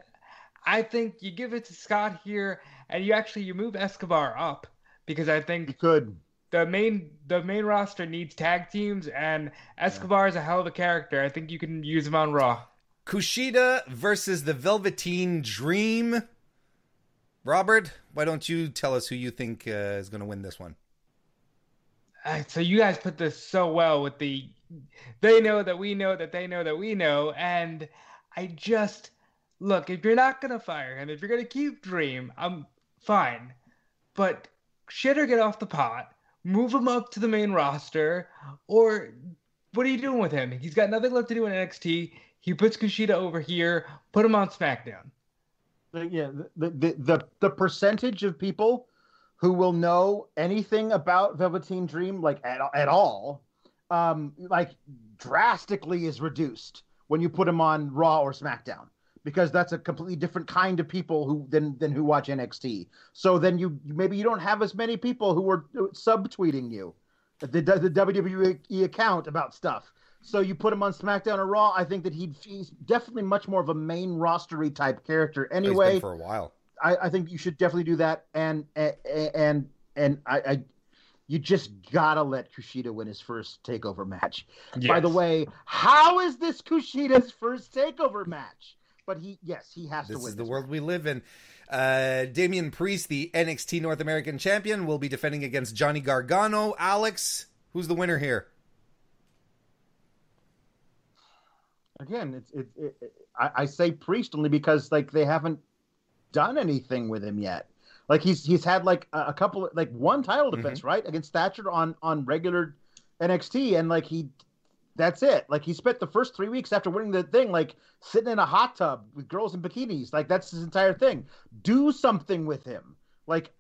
S3: I think you give it to Scott here and you actually you move Escobar up because I think
S2: you could.
S3: The main the main roster needs tag teams, and Escobar yeah. is a hell of a character. I think you can use him on Raw.
S1: Kushida versus the Velveteen Dream. Robert, why don't you tell us who you think uh, is going to win this one?
S3: Uh, so you guys put this so well with the they know that we know that they know that we know, and I just look if you're not going to fire him, if you're going to keep Dream, I'm fine. But shit or get off the pot, move him up to the main roster, or what are you doing with him? He's got nothing left to do in NXT. He puts Kushida over here, put him on SmackDown.
S2: Yeah, the the the, the percentage of people who will know anything about Velveteen Dream, like at, at all, um, like drastically is reduced when you put him on Raw or SmackDown because that's a completely different kind of people who than than who watch NXT. So then you maybe you don't have as many people who are subtweeting you, the the WWE account about stuff. So you put him on SmackDown or Raw. I think that he'd he's definitely much more of a main rostery type character. Anyway,
S1: for a while.
S2: I, I think you should definitely do that. And and and, and I, I you just gotta let Kushida win his first takeover match.
S3: Yes.
S2: By the way, how is this Kushida's first takeover match? But he, yes, he has
S1: This
S2: to win.
S1: This is the world we live in. Uh, Damian Priest, the NXT North American champion, will be defending against Johnny Gargano. Alex, who's the winner here?
S2: again it's it, it, it I, I say priest only because like they haven't done anything with him yet like he's he's had like a, a couple like one title defense right against thatcher on on regular nxt and like he that's it like he spent the first three weeks after winning the thing like sitting in a hot tub with girls in bikinis like that's his entire thing do something with him like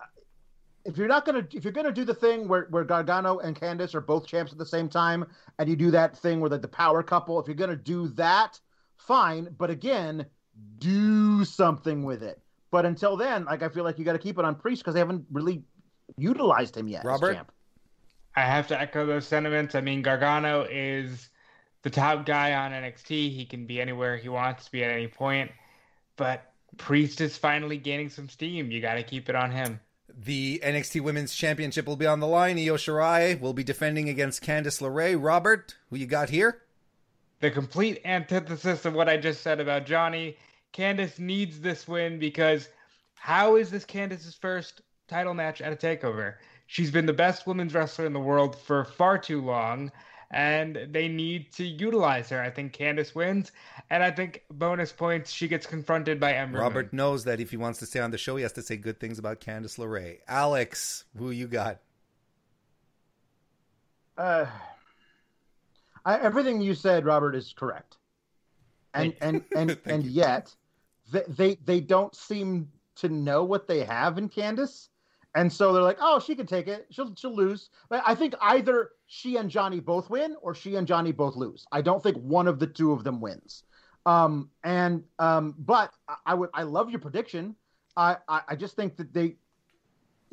S2: if you're not gonna if you're gonna do the thing where, where Gargano and Candice are both champs at the same time, and you do that thing where like the power couple, if you're gonna do that, fine. But again, do something with it. But until then, like I feel like you got to keep it on Priest because they haven't really utilized him yet.
S1: Robert?
S2: champ.
S3: I have to echo those sentiments. I mean, Gargano is the top guy on NXT. He can be anywhere he wants to be at any point. But Priest is finally gaining some steam. You got to keep it on him.
S1: The NXT Women's Championship will be on the line. Io Shirai will be defending against Candice LeRae. Robert, who you got here?
S3: The complete antithesis of what I just said about Johnny. Candice needs this win because how is this Candice's first title match at a takeover? She's been the best women's wrestler in the world for far too long, and they need to utilize her. I think Candice wins, and I think bonus points she gets confronted by Ember.
S1: Robert knows that if he wants to stay on the show, he has to say good things about Candice LeRae. Alex, who you got?
S2: Uh, I, everything you said, Robert, is correct, and and and
S1: Thank
S2: and yet they, they they don't seem to know what they have in Candice, and so they're like, oh, she can take it, she'll she'll lose. But I think either she and Johnny both win, or she and Johnny both lose. I don't think one of the two of them wins. Um, and um, but I, I would I love your prediction. I, I I just think that they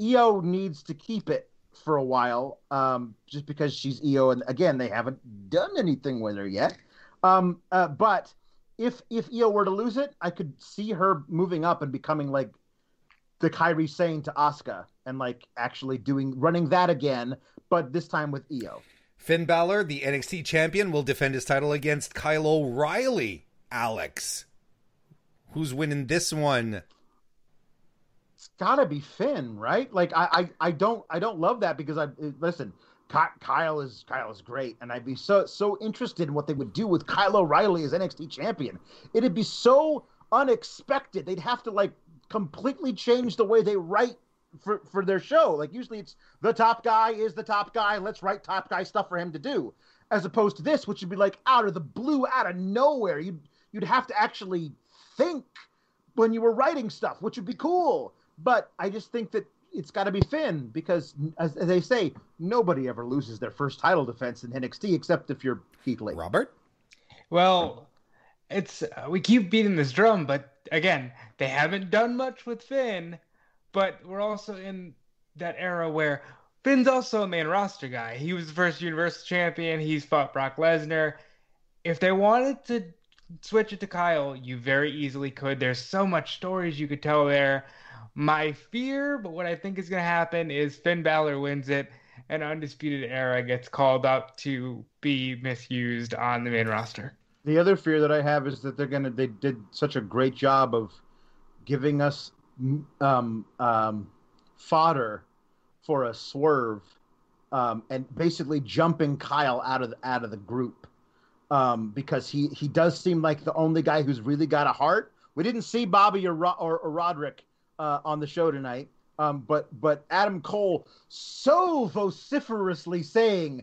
S2: Io needs to keep it for a while, um, just because she's Io, and again, they haven't done anything with her yet. Um, uh, but if if Io were to lose it, I could see her moving up and becoming like the Kairi Sane to Asuka, and like actually doing running that again, but this time with Io.
S1: Finn Balor, the NXT champion, will defend his title against Kyle O'Reilly. Alex, who's winning this one?
S2: It's gotta be Finn, right? Like I, I, I don't, I don't love that because I listen. Kyle is Kyle is great, and I'd be so so interested in what they would do with Kyle O'Reilly as NXT champion. It'd be so unexpected. They'd have to like completely change the way they write for for their show. Like usually it's the top guy is the top guy. Let's write top guy stuff for him to do, as opposed to this, which would be like out of the blue, out of nowhere. You'd you'd have to actually think when you were writing stuff, which would be cool. But I just think that it's got to be Finn because, as, as they say, nobody ever loses their first title defense in NXT except if you're Keith Lee.
S1: Robert?
S3: Well, it's uh, we keep beating this drum, but again, they haven't done much with Finn. But we're also in that era where Finn's also a main roster guy. He was the first Universal Champion. He's fought Brock Lesnar. If they wanted to switch it to Kyle, you very easily could. There's so much stories you could tell there. My fear, but what I think is going to happen is Finn Balor wins it, and Undisputed Era gets called up to be misused on the main roster.
S2: The other fear that I have is that they're gonna they did such a great job of giving us um, um, fodder for a swerve um, and basically jumping Kyle out of the, out of the group um, because he he does seem like the only guy who's really got a heart. We didn't see Bobby or or, or Roderick uh, on the show tonight, um, but but Adam Cole so vociferously saying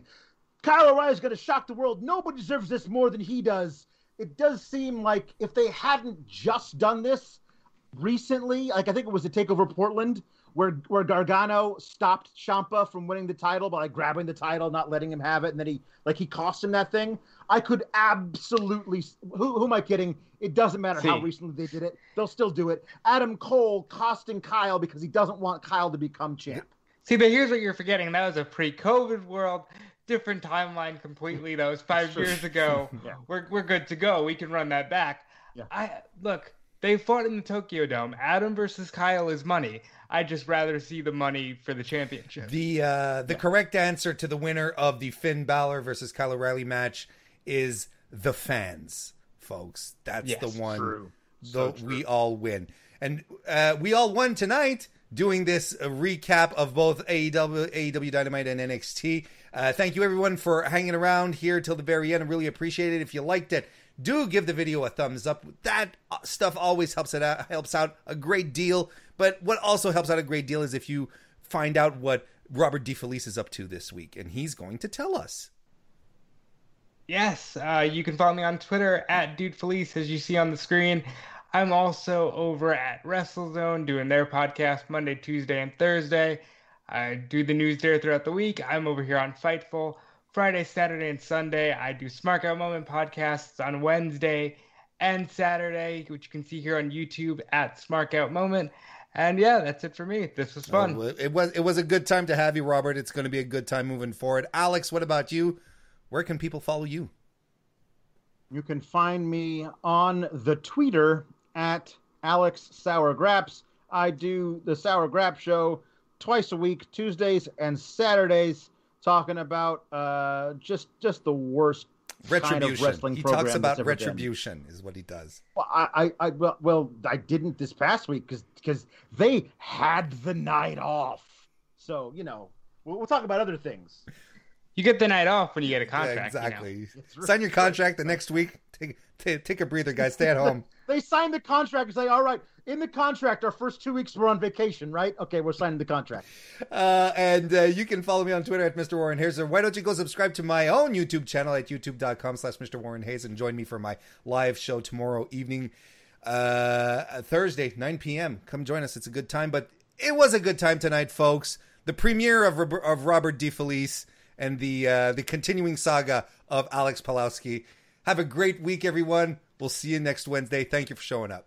S2: Kyle O'Reilly is going to shock the world. Nobody deserves this more than he does. It does seem like if they hadn't just done this recently, like I think it was the Takeover Portland, where where Gargano stopped Ciampa from winning the title by like grabbing the title, not letting him have it, and then he like he cost him that thing. I could absolutely. Who, who am I kidding? It doesn't matter how recently they did it; they'll still do it. Adam Cole costing Kyle because he doesn't want Kyle to become champ.
S3: See, but here's what you're forgetting. That was a pre-COVID world, different timeline completely. That was five years ago.
S2: Yeah.
S3: We're we're good to go. We can run that back.
S2: Yeah.
S3: I look. They fought in the Tokyo Dome. Adam versus Kyle is money. I'd just rather see the money for the championship.
S1: The uh, the yeah. correct answer to the winner of the Finn Balor versus Kyle O'Reilly match is the fans, folks. That's yes, the one. True. So the, we all win, and uh, we all won tonight doing this recap of both AEW, AEW Dynamite, and NXT. Uh, thank you everyone for hanging around here till the very end. I really appreciate it. If you liked it, do give the video a thumbs up. That uh, stuff always helps it out, helps out a great deal. But what also helps out a great deal is if you find out what Robert DeFelice is up to this week, and he's going to tell us.
S3: Yes, uh, you can follow me on Twitter at Dude Felice, as you see on the screen. I'm also over at WrestleZone doing their podcast Monday, Tuesday, and Thursday. I do the news there throughout the week. I'm over here on Fightful Friday, Saturday, and Sunday. I do Smark Out Moment podcasts on Wednesday and Saturday, which you can see here on YouTube at Smark Out Moment. And yeah, that's it for me. This was oh, fun.
S1: Oh, it was it was a good time to have you, Robert. It's going to be a good time moving forward. Alex, what about you? Where can people follow you?
S2: You can find me on the Twitter at Alex Sour Graps. I do the Sour Grap Show twice a week, Tuesdays and Saturdays, talking about uh, just just the worst retribution. Kind of wrestling
S1: he talks about retribution, been. is what he does.
S2: Well, I, I, I well, well, I didn't this past week because because they had the night off. So you know, we'll, we'll, talk about other things.
S3: You get the night off when you get a contract.
S1: Yeah, exactly. You know? Sign your contract the next week. Take, take, take a breather, guys. Stay at home.
S2: they sign the contract and say, "All right, in the contract, our first two weeks we're on vacation, right? Okay, we're signing the contract.
S1: Uh, and uh, you can follow me on Twitter at Mr. Warren Hayes. Or why don't you go subscribe to my own YouTube channel at youtube.com slash Mr. Warren Hayes and join me for my live show tomorrow evening, uh, Thursday, 9 p.m. Come join us. It's a good time. But it was a good time tonight, folks. The premiere of, of Robert DeFelice and the, uh, the continuing saga of Alex Pawlowski. Have a great week, everyone. We'll see you next Wednesday. Thank you for showing up.